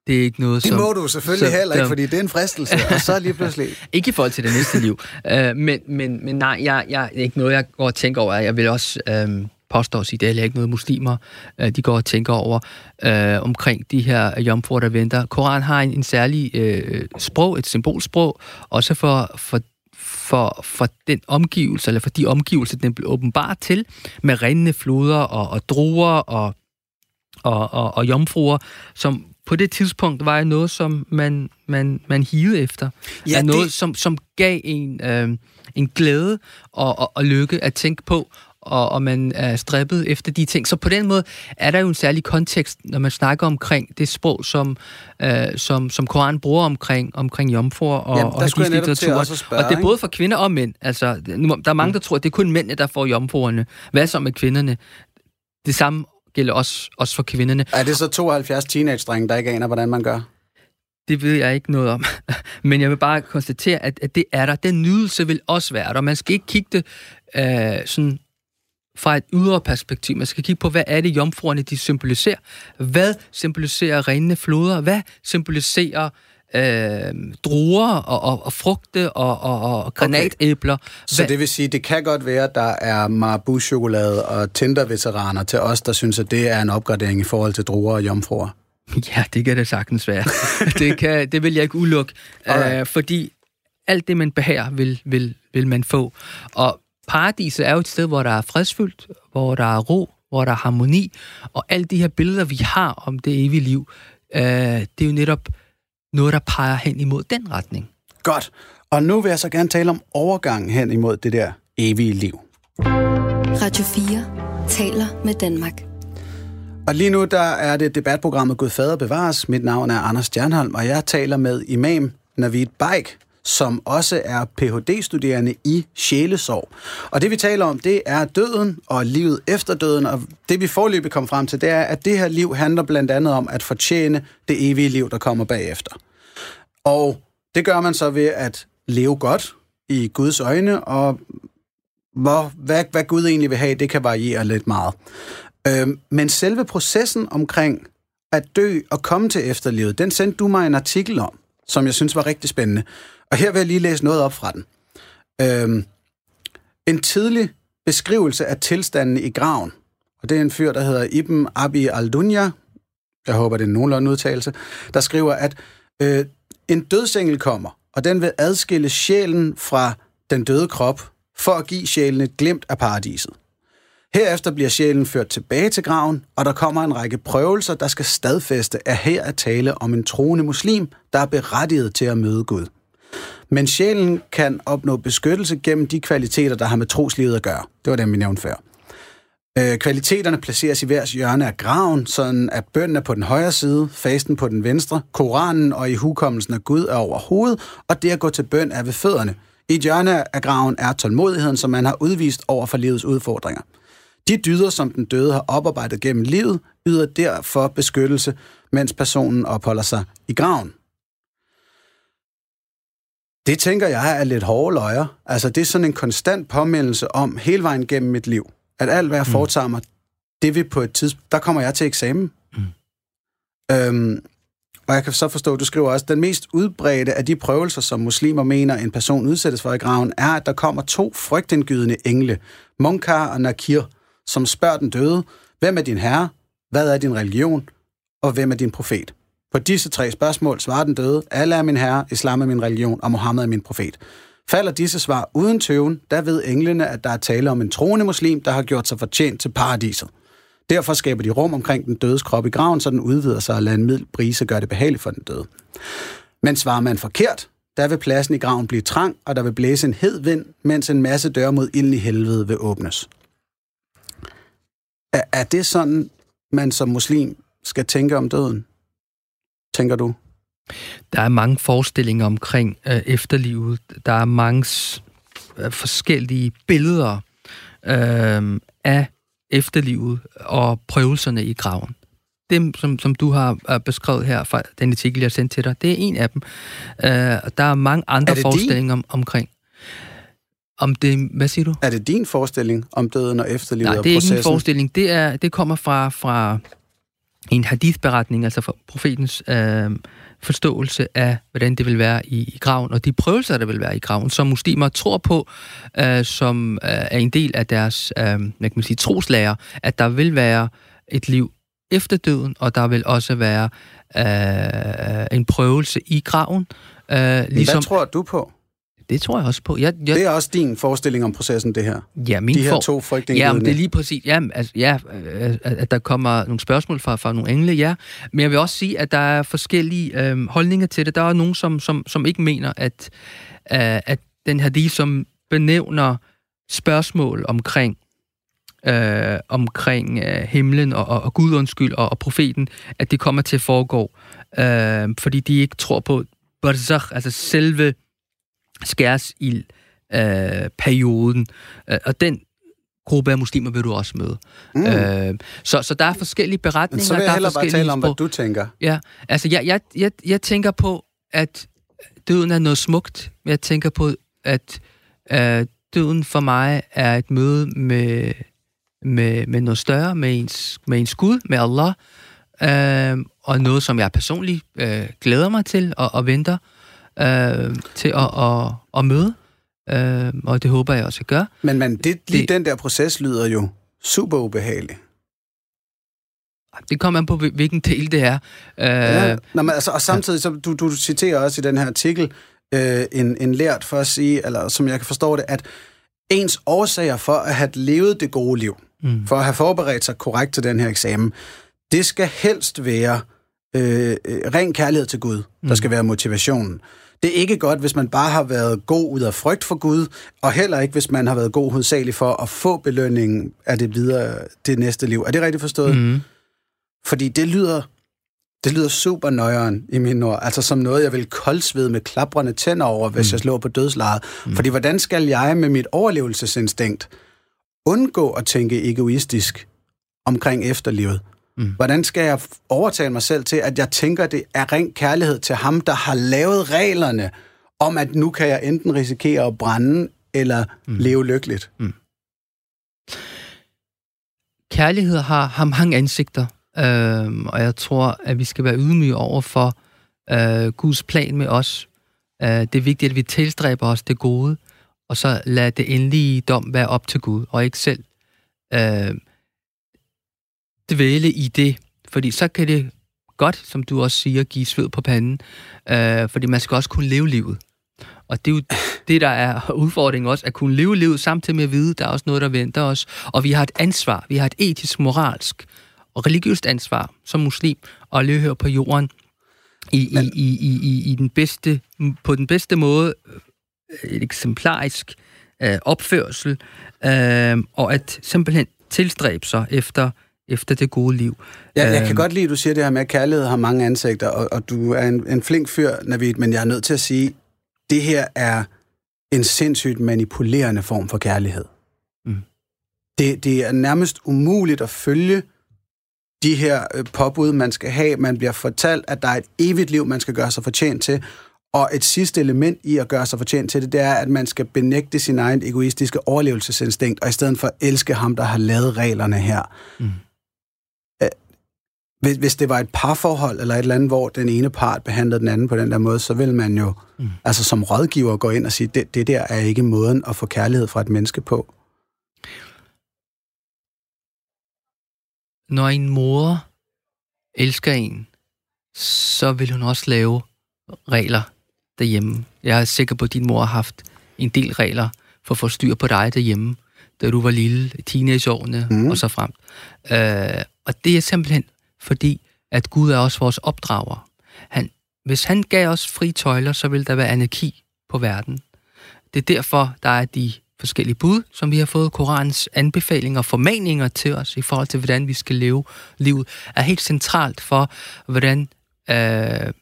Det er ikke noget, Det som... må du selvfølgelig som- heller ikke, fordi det er en fristelse, og så lige pludselig... Ikke i forhold til det næste liv. Uh, men, men, men nej, jeg, jeg, det er ikke noget, jeg går og tænker over. Jeg vil også um, påstå at sige, det er ikke noget muslimer, uh, de går og tænker over uh, omkring de her jomfruer, der venter. Koran har en, en særlig uh, sprog, et symbolsprog, også for, for for, for den omgivelse, eller for de omgivelser, den blev åbenbart til, med rindende floder og, og druer og, og, og, og jomfruer, som på det tidspunkt var noget, som man, man, man hivede efter. Ja, Ja, noget, det- som, som gav en, øh, en glæde og, og, og lykke at tænke på, og, og man er strippet efter de ting. Så på den måde er der jo en særlig kontekst, når man snakker omkring det sprog, som, øh, som, som Koran bruger omkring, omkring jomfruer og, Jamen, og spørge, Og det er både for kvinder og mænd. Altså, nu, der er mange, der tror, at det er kun mændene, der får jomfruerne. Hvad så med kvinderne? Det samme gælder også, også for kvinderne. Er det så 72 teenage-drenge, der ikke aner, hvordan man gør? Det ved jeg ikke noget om. Men jeg vil bare konstatere, at, at det er der. Den nydelse vil også være der. Man skal ikke kigge det øh, sådan fra et ydre perspektiv. Man skal kigge på, hvad er det jomfruerne, de symboliserer? Hvad symboliserer rene floder? Hvad symboliserer øh, druer og, og, og frugte og, og, og granatæbler? Så Hvad- det vil sige, det kan godt være, at der er Marabu-chokolade og Tinder-veteraner til os, der synes, at det er en opgradering i forhold til druer og jomfruer. Ja, det kan det sagtens være. det, kan, det vil jeg ikke udelukke, øh, fordi alt det, man behager, vil, vil, vil man få. Og paradiset er jo et sted, hvor der er fredsfyldt, hvor der er ro, hvor der er harmoni, og alle de her billeder, vi har om det evige liv, øh, det er jo netop noget, der peger hen imod den retning. Godt. Og nu vil jeg så gerne tale om overgangen hen imod det der evige liv. Radio 4 taler med Danmark. Og lige nu der er det debatprogrammet Gud Fader Bevares. Mit navn er Anders Stjernholm, og jeg taler med imam Navid Baik, som også er Ph.D.-studerende i sjælesorg. Og det vi taler om, det er døden og livet efter døden, og det vi forløbig kom frem til, det er, at det her liv handler blandt andet om at fortjene det evige liv, der kommer bagefter. Og det gør man så ved at leve godt i Guds øjne, og hvor, hvad, hvad Gud egentlig vil have, det kan variere lidt meget. Øhm, men selve processen omkring at dø og komme til efterlivet, den sendte du mig en artikel om, som jeg synes var rigtig spændende. Og her vil jeg lige læse noget op fra den. Øhm, en tidlig beskrivelse af tilstanden i graven. Og det er en fyr, der hedder Ibn Abi al-Dunya. Jeg håber, det er nogenlunde udtalelse. Der skriver, at øh, en dødsengel kommer, og den vil adskille sjælen fra den døde krop, for at give sjælen et glimt af paradiset. Herefter bliver sjælen ført tilbage til graven, og der kommer en række prøvelser, der skal stadfæste, at her er tale om en troende muslim, der er berettiget til at møde Gud. Men sjælen kan opnå beskyttelse gennem de kvaliteter, der har med troslivet at gøre. Det var dem, vi nævnte før. Øh, kvaliteterne placeres i hver hjørne af graven, sådan at bønnen er på den højre side, fasten på den venstre, Koranen og i hukommelsen af Gud er over hovedet, og det at gå til bøn er ved fødderne. I et hjørne af graven er tålmodigheden, som man har udvist over for livets udfordringer. De dyder, som den døde har oparbejdet gennem livet, yder derfor beskyttelse, mens personen opholder sig i graven. Det tænker jeg er lidt hårde løjer. Altså, det er sådan en konstant påmindelse om hele vejen gennem mit liv. At alt, hvad jeg foretager mig, det vil på et tidspunkt... Der kommer jeg til eksamen. Mm. Øhm, og jeg kan så forstå, at du skriver også, den mest udbredte af de prøvelser, som muslimer mener, en person udsættes for i graven, er, at der kommer to frygtindgydende engle, Munkar og Nakir, som spørger den døde, hvem er din herre, hvad er din religion, og hvem er din profet? På disse tre spørgsmål svarer den døde, Allah er min herre, islam er min religion, og Mohammed er min profet. Falder disse svar uden tøven, der ved englene, at der er tale om en troende muslim, der har gjort sig fortjent til paradiset. Derfor skaber de rum omkring den dødes krop i graven, så den udvider sig og lader en mild brise gøre det behageligt for den døde. Men svarer man forkert, der vil pladsen i graven blive trang, og der vil blæse en hed vind, mens en masse døre mod ilden i helvede vil åbnes. Er, er det sådan, man som muslim skal tænke om døden? Tænker du? Der er mange forestillinger omkring øh, efterlivet. Der er mange øh, forskellige billeder øh, af efterlivet og prøvelserne i graven. Dem, som, som du har uh, beskrevet her fra den artikel, jeg sendte til dig, det er en af dem. Uh, der er mange andre er forestillinger om, omkring. Om det, hvad siger du? Er det din forestilling om døden og efterlivet Nej, det er ikke min forestilling. Det, er, det kommer fra, fra en hadith-beretning, altså fra profetens øh, forståelse af, hvordan det vil være i, i graven, og de prøvelser, der vil være i graven, som muslimer tror på, øh, som øh, er en del af deres øh, hvad kan man sige, troslager, at der vil være et liv efter døden, og der vil også være øh, en prøvelse i graven. Øh, ligesom, Hvad tror du på? Det tror jeg også på. Jeg, jeg, det er også din forestilling om processen, det her? Ja, min De her for, to frygtninger. Ja, det er lige præcis. Ja, altså, ja, øh, at der kommer nogle spørgsmål fra, fra nogle engle, ja. Men jeg vil også sige, at der er forskellige øh, holdninger til det. Der er nogen, som, som, som ikke mener, at, øh, at den her de, som benævner spørgsmål omkring øh, omkring øh, himlen og, og, og Gud undskyld og, og profeten, at det kommer til at foregå, øh, fordi de ikke tror på barzakh, altså selve skærsild øh, perioden. Øh, og den gruppe af muslimer vil du også møde. Mm. Øh, så, så der er forskellige beretninger. Men så vil jeg hellere bare tale om, hvad du tænker. Ja, altså jeg, jeg, jeg, jeg tænker på, at døden er noget smukt. Jeg tænker på, at øh, døden for mig er et møde med, med, med noget større, med ens, med ens Gud, med Allah, øh, og noget, som jeg personligt øh, glæder mig til og, og venter øh, til at, at, at møde. Øh, og det håber jeg også, at gøre. Men, men det, lige det, den der proces lyder jo super ubehagelig. Det kommer an på, hvilken del det er. Øh, ja, nå, men altså, og samtidig, så du, du citerer også i den her artikel øh, en, en lært for at sige, eller som jeg kan forstå det, at ens årsager for at have levet det gode liv, mm. for at have forberedt sig korrekt til den her eksamen, det skal helst være øh, øh ren kærlighed til Gud, der mm. skal være motivationen. Det er ikke godt, hvis man bare har været god ud af frygt for Gud, og heller ikke, hvis man har været god hovedsageligt for at få belønningen af det videre, det næste liv. Er det rigtigt forstået? Mm. Fordi det lyder, det lyder super nøjeren i min ord. Altså som noget, jeg vil koldsvede med klaprende tænder over, hvis mm. jeg slår på dødslaget. Mm. Fordi hvordan skal jeg med mit overlevelsesinstinkt undgå at tænke egoistisk omkring efterlivet? Mm. Hvordan skal jeg overtale mig selv til, at jeg tænker, at det er ren kærlighed til ham, der har lavet reglerne om, at nu kan jeg enten risikere at brænde eller mm. leve lykkeligt? Mm. Kærlighed har, har mange ansigter, øh, og jeg tror, at vi skal være ydmyge over for øh, Guds plan med os. Øh, det er vigtigt, at vi tilstræber os det gode, og så lad det endelige dom være op til Gud, og ikke selv øh, dvæle i det, fordi så kan det godt, som du også siger, give sved på panden, øh, fordi man skal også kunne leve livet. Og det er jo det, der er udfordringen også, at kunne leve livet samtidig med at vide, der er også noget, der venter os. Og vi har et ansvar, vi har et etisk, moralsk og religiøst ansvar som muslim at leve her på jorden i, Men... i, i, i, i den bedste, på den bedste måde, øh, et eksemplarisk øh, opførsel, øh, og at simpelthen tilstræbe sig efter efter det gode liv. Ja, jeg kan øhm. godt lide, at du siger det her med, at kærlighed har mange ansigter, og, og du er en, en flink fyr, Navid, men jeg er nødt til at sige, det her er en sindssygt manipulerende form for kærlighed. Mm. Det, det er nærmest umuligt at følge de her øh, påbud, man skal have. Man bliver fortalt, at der er et evigt liv, man skal gøre sig fortjent til. Og et sidste element i at gøre sig fortjent til det, det er, at man skal benægte sin egen egoistiske overlevelsesinstinkt, og i stedet for elske ham, der har lavet reglerne her. Mm hvis, hvis det var et parforhold eller et eller andet, hvor den ene part behandlede den anden på den der måde, så vil man jo mm. altså som rådgiver gå ind og sige, det, det der er ikke måden at få kærlighed fra et menneske på. Når en mor elsker en, så vil hun også lave regler derhjemme. Jeg er sikker på, at din mor har haft en del regler for at få styr på dig derhjemme, da du var lille, teenageårene mm. og så frem. Øh, og det er simpelthen fordi at Gud er også vores opdrager. Han, hvis han gav os fri tøjler, så vil der være anarki på verden. Det er derfor, der er de forskellige bud, som vi har fået. Korans anbefalinger og formaninger til os i forhold til, hvordan vi skal leve livet, er helt centralt for, hvordan øh,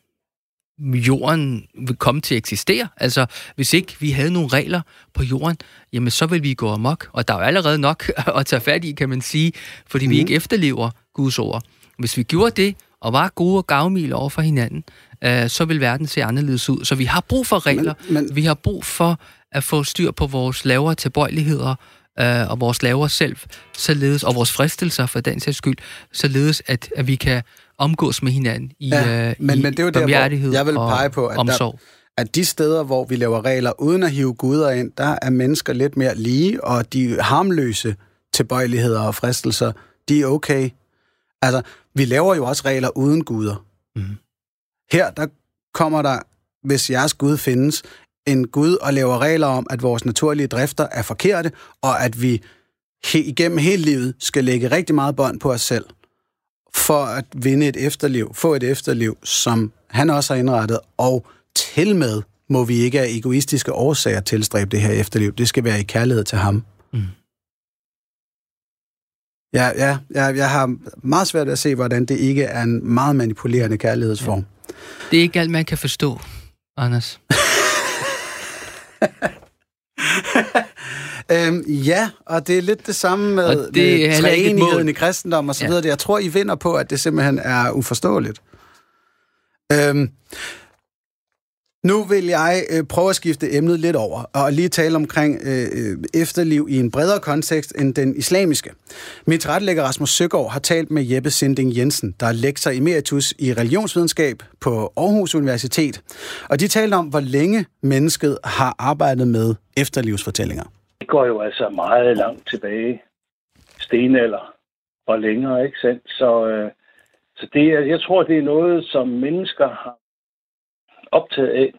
jorden vil komme til at eksistere. Altså, hvis ikke vi havde nogle regler på jorden, jamen så vil vi gå amok. Og der er jo allerede nok at tage fat i, kan man sige, fordi mm. vi mhm. ikke efterlever Guds ord. Hvis vi gjorde det, og var gode og gavmilde over for hinanden, øh, så vil verden se anderledes ud. Så vi har brug for regler. Men, men... Vi har brug for at få styr på vores lavere tilbøjeligheder, øh, og vores lavere selv, således, og vores fristelser for den sags skyld, således at, at vi kan omgås med hinanden i, ja, øh, men, i men det er jo der, hvor jeg vil pege på, at, der, at de steder, hvor vi laver regler uden at hive guder ind, der er mennesker lidt mere lige, og de harmløse tilbøjeligheder og fristelser, de er okay. Altså, vi laver jo også regler uden guder. Mm. Her, der kommer der, hvis jeres Gud findes, en Gud og laver regler om, at vores naturlige drifter er forkerte, og at vi he- igennem hele livet skal lægge rigtig meget bånd på os selv, for at vinde et efterliv, få et efterliv, som han også har indrettet, og til med må vi ikke af egoistiske årsager tilstræbe det her efterliv. Det skal være i kærlighed til ham. Mm. Ja, ja, ja, jeg har meget svært at se, hvordan det ikke er en meget manipulerende kærlighedsform. Ja. Det er ikke alt, man kan forstå, Anders. øhm, ja, og det er lidt det samme med, og det med træenigheden i kristendom og så ja. videre. Jeg tror, I vinder på, at det simpelthen er uforståeligt. Øhm, nu vil jeg øh, prøve at skifte emnet lidt over, og lige tale omkring øh, øh efterliv i en bredere kontekst end den islamiske. Mit retlægger Rasmus Søgaard har talt med Jeppe Sinding Jensen, der er lektor emeritus i religionsvidenskab på Aarhus Universitet. Og de talte om, hvor længe mennesket har arbejdet med efterlivsfortællinger. Det går jo altså meget langt tilbage. Stenalder og længere, ikke sandt? Så, øh, så det, jeg tror, det er noget, som mennesker har optaget af,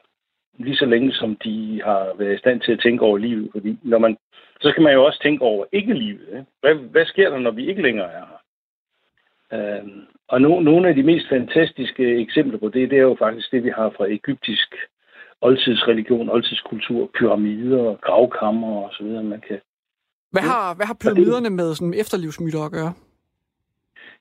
lige så længe som de har været i stand til at tænke over livet. Fordi når man, så skal man jo også tænke over ikke-livet. Ikke? Hvad, hvad sker der, når vi ikke længere er her? Øhm, og no, nogle af de mest fantastiske eksempler på det, det er jo faktisk det, vi har fra egyptisk oldtidsreligion, oldtidskultur, pyramider, gravkammer og så videre, man kan... Hvad har, hvad har pyramiderne med sådan efterlivsmyter at gøre?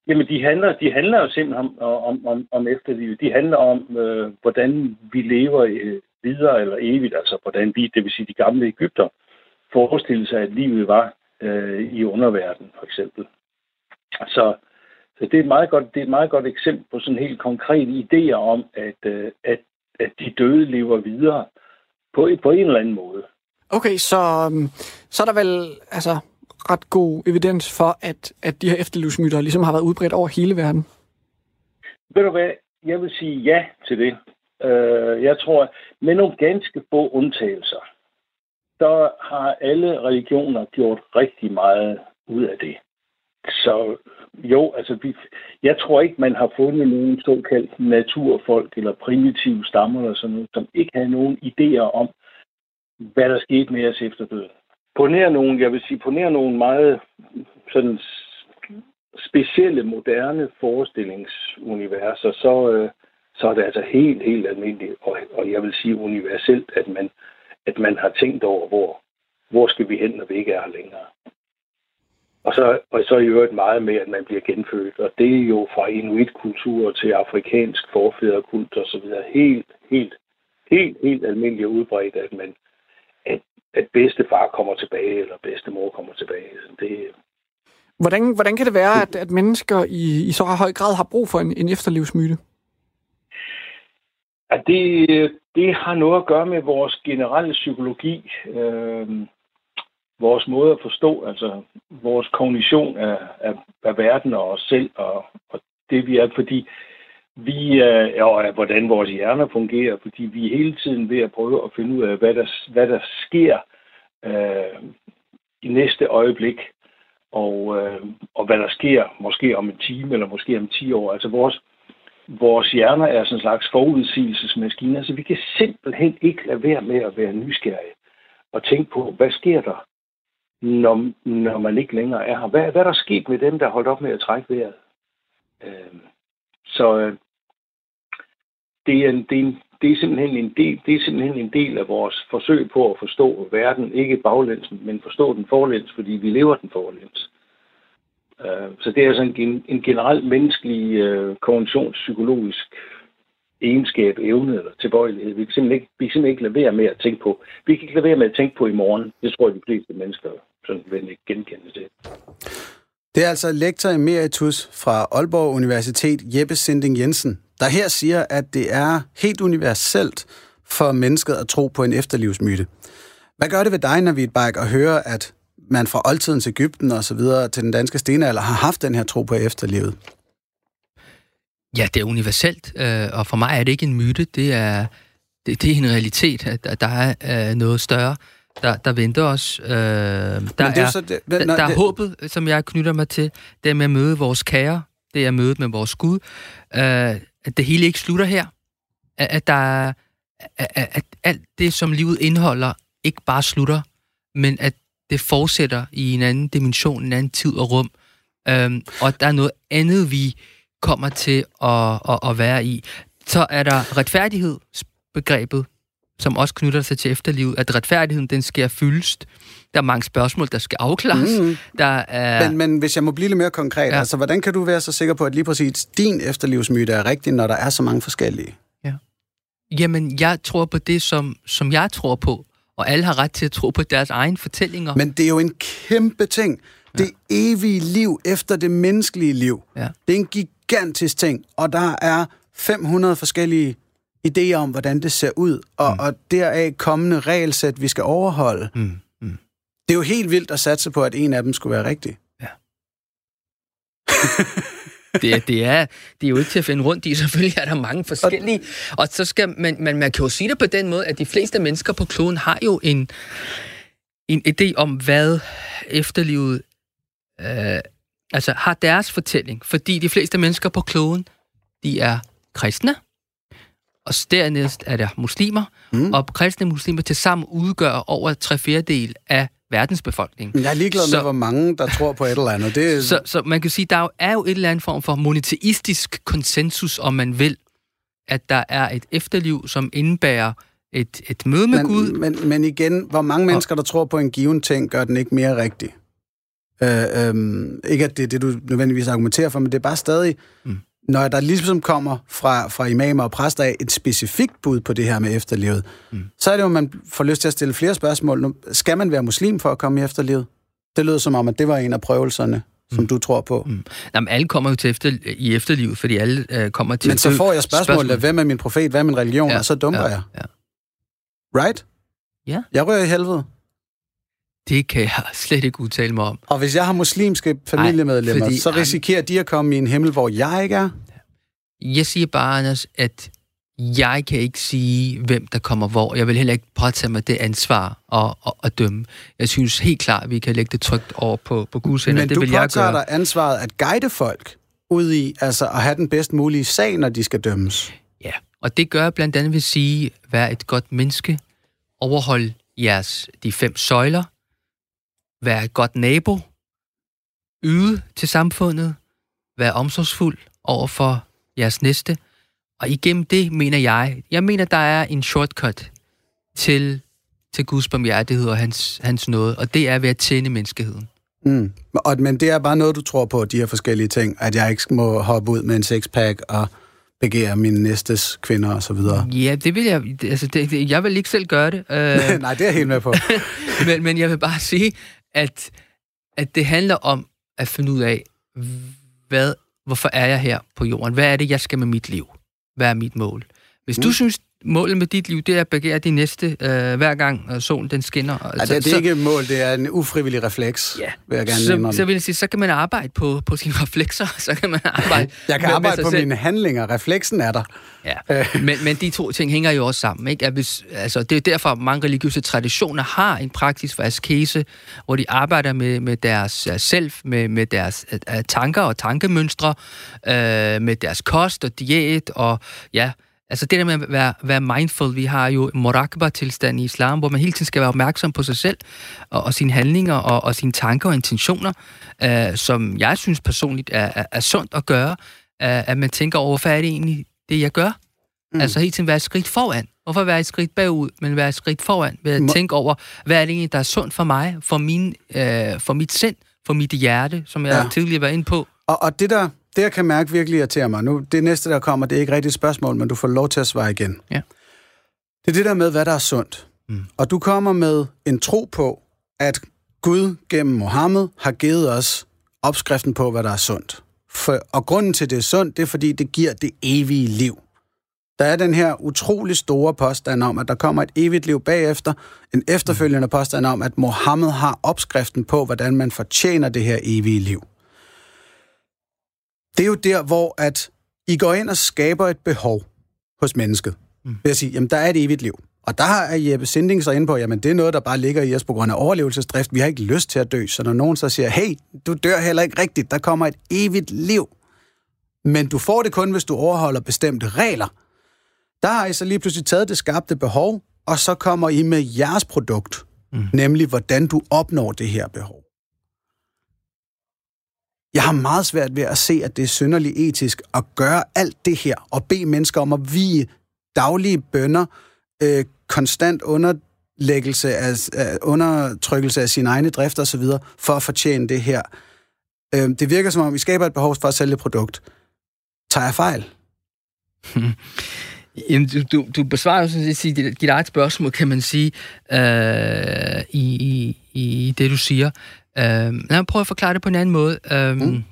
Jamen, de handler, de handler jo simpelthen om, om, om, om efterlivet. De handler om, øh, hvordan vi lever øh, videre eller evigt, altså hvordan vi, det vil sige de gamle Ægypter, forestillede sig, at livet var øh, i underverdenen, for eksempel. Så, så det, er et meget godt, det er et meget godt eksempel på sådan helt konkrete idéer om, at, øh, at, at de døde lever videre på, på en eller anden måde. Okay, så, øhm, så er der vel, altså, ret god evidens for, at, at de her efterlivsmyter ligesom har været udbredt over hele verden? Ved du hvad? Jeg vil sige ja til det. Uh, jeg tror, med nogle ganske få undtagelser, der har alle religioner gjort rigtig meget ud af det. Så jo, altså vi, jeg tror ikke, man har fundet nogen såkaldt naturfolk eller primitive stammer eller sådan noget, som ikke har nogen idéer om, hvad der skete med os efter døden på nær nogle, jeg vil sige, på nær nogle meget sådan specielle, moderne forestillingsuniverser, så, øh, så er det altså helt, helt almindeligt, og, og jeg vil sige universelt, at man, at man har tænkt over, hvor, hvor skal vi hen, når vi ikke er her længere. Og så, og så i øvrigt meget med, at man bliver genfødt. Og det er jo fra inuitkultur til afrikansk forfædrekult og så videre. Helt, helt, helt, helt almindeligt udbredt, at man, at bedstefar kommer tilbage, eller bedstemor kommer tilbage. Det, hvordan, hvordan kan det være, at, at mennesker i, i så høj grad har brug for en, en efterlivsmyte? At det, det har noget at gøre med vores generelle psykologi, øh, vores måde at forstå, altså vores kognition af, af, af verden og os selv, og, og det vi er, fordi vi er, og øh, hvordan vores hjerner fungerer, fordi vi er hele tiden ved at prøve at finde ud af, hvad der, hvad der sker øh, i næste øjeblik, og, øh, og hvad der sker måske om en time eller måske om 10 år. Altså vores, vores hjerner er sådan en slags forudsigelsesmaskiner, så vi kan simpelthen ikke lade være med at være nysgerrige og tænke på, hvad sker der, når, når man ikke længere er her? Hvad, hvad er der sket med dem, der holdt op med at trække vejret? Øh, så øh, det, er en, det, er en, det, er simpelthen en del, det er simpelthen en del af vores forsøg på at forstå verden, ikke baglæns, men forstå den forlæns, fordi vi lever den forlæns. Øh, så det er altså en, en generelt menneskelig øh, konventionspsykologisk egenskab, evne eller tilbøjelighed. Vi kan simpelthen ikke, vi kan simpelthen ikke lade være med at tænke på. Vi kan ikke lade være med at tænke på i morgen. Det tror jeg, de fleste mennesker sådan vil ikke genkende det. Det er altså lektor emeritus fra Aalborg Universitet, Jeppe Sinding Jensen, der her siger, at det er helt universelt for mennesket at tro på en efterlivsmyte. Hvad gør det ved dig, Navid Bajk, at høre, at man fra oldtidens Ægypten og så videre til den danske stenalder har haft den her tro på efterlivet? Ja, det er universelt, øh, og for mig er det ikke en myte, det er, det, det er en realitet, at der er øh, noget større, der, der venter os. Øh, der, det er, er, så det, der, der er det, håbet, som jeg knytter mig til, det er med at møde vores kære, det er mødet med vores Gud, øh, at det hele ikke slutter her, at, at der at, at alt det, som livet indeholder, ikke bare slutter, men at det fortsætter i en anden dimension, en anden tid og rum, øh, og der er noget andet, vi kommer til at, at, at være i. Så er der retfærdighedsbegrebet, som også knytter sig til efterlivet, at retfærdigheden, den sker fyldest. Der er mange spørgsmål, der skal afklares. Mm. Der er... men, men hvis jeg må blive lidt mere konkret, ja. altså, hvordan kan du være så sikker på, at lige præcis din efterlivsmyte er rigtig, når der er så mange forskellige? Ja. Jamen, jeg tror på det, som, som jeg tror på, og alle har ret til at tro på deres egne fortællinger. Men det er jo en kæmpe ting. Ja. Det evige liv efter det menneskelige liv. Ja. Det er en gigantisk ting, og der er 500 forskellige idéer om, hvordan det ser ud, og, mm. og deraf kommende regelsæt, vi skal overholde. Mm. Mm. Det er jo helt vildt at satse på, at en af dem skulle være rigtig. Ja. det, er, det, er, det er jo ikke til at finde rundt i. Selvfølgelig er der mange forskellige. Og så skal man, man, man kan jo sige det på den måde, at de fleste mennesker på kloden har jo en, en idé om, hvad efterlivet øh, altså har deres fortælling. Fordi de fleste mennesker på kloden, de er kristne, og dernæst er der muslimer, mm. og kristne muslimer til sammen udgør over tre fjerdedel af verdensbefolkningen. Jeg er ligeglad så, med, hvor mange, der tror på et eller andet. Det... Så, så man kan sige, der er jo et eller andet form for monoteistisk konsensus, om man vil, at der er et efterliv, som indebærer et, et møde med men, Gud. Men, men igen, hvor mange mennesker, der tror på en given ting, gør den ikke mere rigtig. Øh, øh, ikke at det er det, du nødvendigvis argumenterer for, men det er bare stadig... Mm når der ligesom kommer fra, fra imamer og præster af et specifikt bud på det her med efterlivet, mm. så er det jo, man får lyst til at stille flere spørgsmål. Nu, skal man være muslim for at komme i efterlivet? Det lyder som om, at det var en af prøvelserne, som mm. du tror på. Mm. Jamen, alle kommer jo til efter, i efterlivet, fordi alle øh, kommer til... Men så får jeg spørgsmålet, spørgsmål. hvem er min profet, hvad er min religion, ja, og så dumper ja, jeg. Ja. Right? Ja. Jeg rører i helvede. Det kan jeg slet ikke udtale mig om. Og hvis jeg har muslimske familiemedlemmer, Ej, fordi, så risikerer de at komme i en himmel, hvor jeg ikke er? Jeg siger bare, Anders, at jeg kan ikke sige, hvem der kommer hvor. Jeg vil heller ikke påtage mig det ansvar og, og, og dømme. Jeg synes helt klart, at vi kan lægge det trygt over på, på Guds Men det du vil jeg gøre. dig ansvaret at guide folk ud i altså at have den bedst mulige sag, når de skal dømmes. Ja, og det gør jeg blandt andet ved at sige, vær et godt menneske, overhold jeres de fem søjler, Vær et godt nabo. Yde til samfundet. Vær omsorgsfuld over for jeres næste. Og igennem det mener jeg, jeg mener, der er en shortcut til, til Guds barmhjertighed og hans, hans nåde, og det er ved at tjene menneskeheden. Mm. Og, men det er bare noget, du tror på, de her forskellige ting, at jeg ikke må hoppe ud med en sexpack og begære min næstes kvinder og så videre. Ja, det vil jeg, altså det, det, jeg vil ikke selv gøre det. Uh, Nej, det er jeg helt med på. men, men jeg vil bare sige, at, at det handler om at finde ud af, hvad, hvorfor er jeg her på jorden? Hvad er det, jeg skal med mit liv? Hvad er mit mål? Hvis mm. du synes, målet med dit liv, det er at begære din næste, øh, hver gang øh, solen den skinner. Ja, det, det er ikke et mål, det er en ufrivillig refleks, ja. vil jeg gerne så, så vil jeg sige, så kan man arbejde på, på sine reflekser, så kan man arbejde Jeg kan med, arbejde med på selv. mine handlinger, refleksen er der. Ja, øh. men, men de to ting hænger jo også sammen. Ikke? At hvis, altså, det er derfor, at mange religiøse traditioner har en praksis for askese, hvor de arbejder med, med deres uh, selv, med, med deres uh, tanker og tankemønstre, uh, med deres kost og diæt, og ja, Altså det der med at være, være mindful, vi har jo morakba-tilstand i islam, hvor man hele tiden skal være opmærksom på sig selv og, og sine handlinger og, og sine tanker og intentioner, øh, som jeg synes personligt er, er, er sundt at gøre, øh, at man tænker over, hvorfor er det egentlig det, jeg gør? Mm. Altså hele tiden være et skridt foran. Hvorfor være et skridt bagud, men være et skridt foran? Ved at Må... tænke over, hvad er det egentlig, der er sundt for mig, for, min, øh, for mit sind, for mit hjerte, som jeg ja. tidligere var inde på. Og, og det der det jeg kan mærke virkelig irriterer mig. Nu, det næste, der kommer, det er ikke rigtigt et spørgsmål, men du får lov til at svare igen. Ja. Det er det der med, hvad der er sundt. Mm. Og du kommer med en tro på, at Gud gennem Mohammed har givet os opskriften på, hvad der er sundt. For, og grunden til, det er sundt, det er, fordi det giver det evige liv. Der er den her utrolig store påstand om, at der kommer et evigt liv bagefter. En efterfølgende påstand om, at Mohammed har opskriften på, hvordan man fortjener det her evige liv. Det er jo der, hvor at I går ind og skaber et behov hos mennesket. Mm. Ved at sige, jamen der er et evigt liv. Og der er Jeppe Sinding så inde på, jamen det er noget, der bare ligger i os på grund af overlevelsesdrift. Vi har ikke lyst til at dø. Så når nogen så siger, hey, du dør heller ikke rigtigt, der kommer et evigt liv. Men du får det kun, hvis du overholder bestemte regler. Der har I så lige pludselig taget det skabte behov, og så kommer I med jeres produkt. Mm. Nemlig, hvordan du opnår det her behov. Jeg har meget svært ved at se, at det er synderligt etisk at gøre alt det her, og bede mennesker om at vige daglige bønder, øh, konstant underlæggelse af, af, undertrykkelse af sine egne drifter osv., for at fortjene det her. Øh, det virker som om, vi skaber et behov for at sælge et produkt. Tager jeg fejl? Jamen, du, du, du besvarer jo sådan set dit, dit eget spørgsmål, kan man sige, øh, i, i, i det, du siger. Øh, lad mig prøve at forklare det på en anden måde. Øh, mm.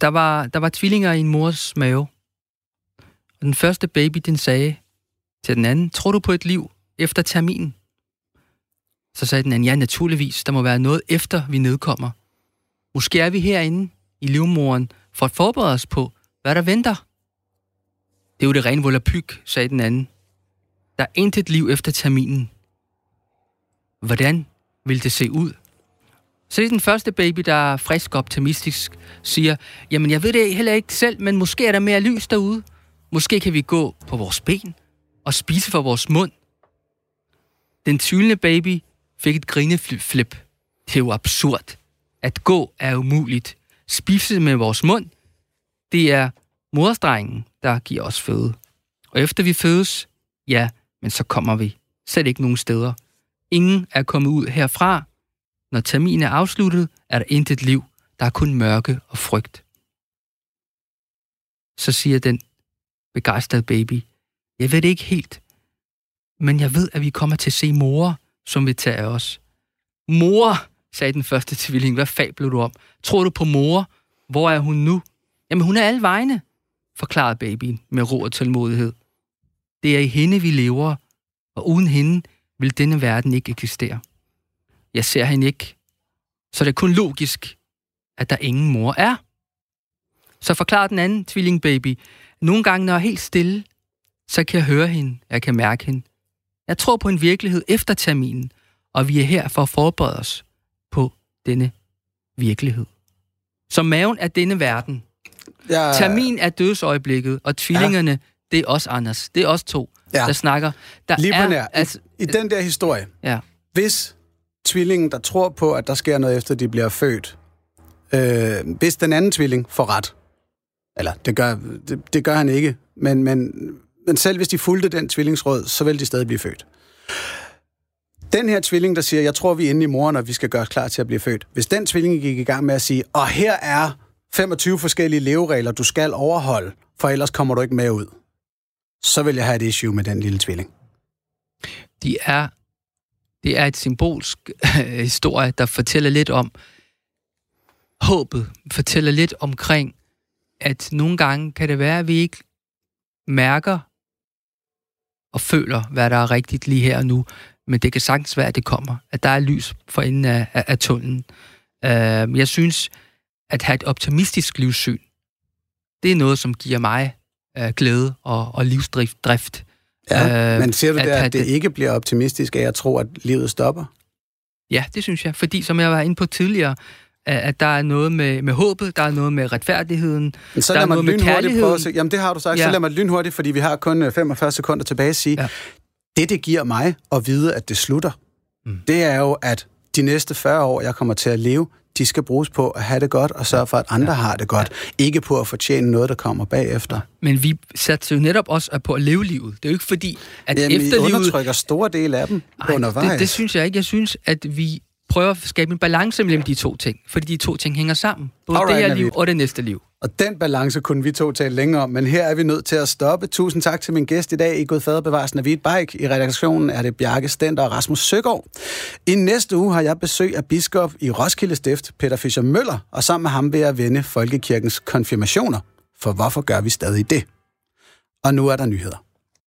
der, var, der var tvillinger i en mors mave. Og den første baby, den sagde til den anden, tror du på et liv efter terminen? Så sagde den anden, ja, naturligvis. Der må være noget efter, vi nedkommer. Måske er vi herinde i livmoren for at forberede os på, hvad der venter. Det er jo det rene volapyk, sagde den anden. Der er intet liv efter terminen. Hvordan vil det se ud? Så det er den første baby, der er frisk optimistisk, siger, jamen jeg ved det heller ikke selv, men måske er der mere lys derude. Måske kan vi gå på vores ben og spise for vores mund. Den tvivlende baby fik et grineflip. Det er jo absurd. At gå er umuligt. Spise med vores mund, det er moderstrengen, der giver os føde. Og efter vi fødes, ja, men så kommer vi. Selv ikke nogen steder. Ingen er kommet ud herfra. Når terminen er afsluttet, er der intet liv. Der er kun mørke og frygt. Så siger den begejstrede baby, jeg ved det ikke helt, men jeg ved, at vi kommer til at se mor, som vil tage af os. Mor, sagde den første tvilling, hvad fabler du om? Tror du på mor? Hvor er hun nu? Jamen, hun er alle vegne forklarede babyen med ro og tålmodighed. Det er i hende, vi lever, og uden hende vil denne verden ikke eksistere. Jeg ser hende ikke, så det er kun logisk, at der ingen mor er. Så forklarer den anden tvillingbaby, nogle gange, når jeg er helt stille, så kan jeg høre hende, jeg kan mærke hende. Jeg tror på en virkelighed efter terminen, og vi er her for at forberede os på denne virkelighed. Så maven er denne verden, Ja, Termin er dødsøjeblikket, og tvillingerne, ja. det er os, Anders. Det er os to, ja. der snakker. Der Lige er, nær. Altså, I, I den der historie, ja. hvis tvillingen, der tror på, at der sker noget efter, de bliver født, øh, hvis den anden tvilling får ret, eller det gør, det, det gør han ikke, men, men, men selv hvis de fulgte den tvillingsråd, så vil de stadig blive født. Den her tvilling, der siger, jeg tror, vi er inde i moren, og vi skal gøre os klar til at blive født. Hvis den tvilling gik i gang med at sige, og her er 25 forskellige leveregler, du skal overholde, for ellers kommer du ikke med ud, så vil jeg have et issue med den lille tvilling. De er, det er et symbolsk øh, historie, der fortæller lidt om håbet, fortæller lidt omkring, at nogle gange kan det være, at vi ikke mærker og føler, hvad der er rigtigt lige her og nu, men det kan sagtens være, at det kommer, at der er lys for enden af, af, af tunnelen. Uh, jeg synes, at have et optimistisk livssyn, det er noget, som giver mig uh, glæde og, og livsdrift. Drift. Ja, uh, men ser du at, der, at, at det ikke bliver optimistisk af at tro, at livet stopper? Ja, det synes jeg. Fordi, som jeg var inde på tidligere, at der er noget med, med håbet, der er noget med retfærdigheden, Men så der er noget med kærligheden. Prøve at se. Jamen, det har du sagt. Ja. Så lad mig lynhurtigt, fordi vi har kun 45 sekunder tilbage at sige, ja. det, det giver mig at vide, at det slutter, mm. det er jo, at de næste 40 år, jeg kommer til at leve, de skal bruges på at have det godt og sørge for, at andre ja. har det godt. Ja. Ikke på at fortjene noget, der kommer bagefter. Men vi satser jo netop også på at leve livet. Det er jo ikke fordi, at Jamen, efterlivet... undertrykker store dele af dem Ej, undervejs. Det, det synes jeg ikke. Jeg synes, at vi prøver at skabe en balance mellem de to ting, fordi de to ting hænger sammen. Både Alright, det her liv og det næste liv. Og den balance kunne vi to tale længere om, men her er vi nødt til at stoppe. Tusind tak til min gæst i dag i Gud Fader af Hvide Bike. I redaktionen er det Bjarke Stenter og Rasmus Søgaard. I næste uge har jeg besøg af biskop i Roskilde Stift, Peter Fischer Møller, og sammen med ham vil jeg vende Folkekirkens konfirmationer. For hvorfor gør vi stadig det? Og nu er der nyheder.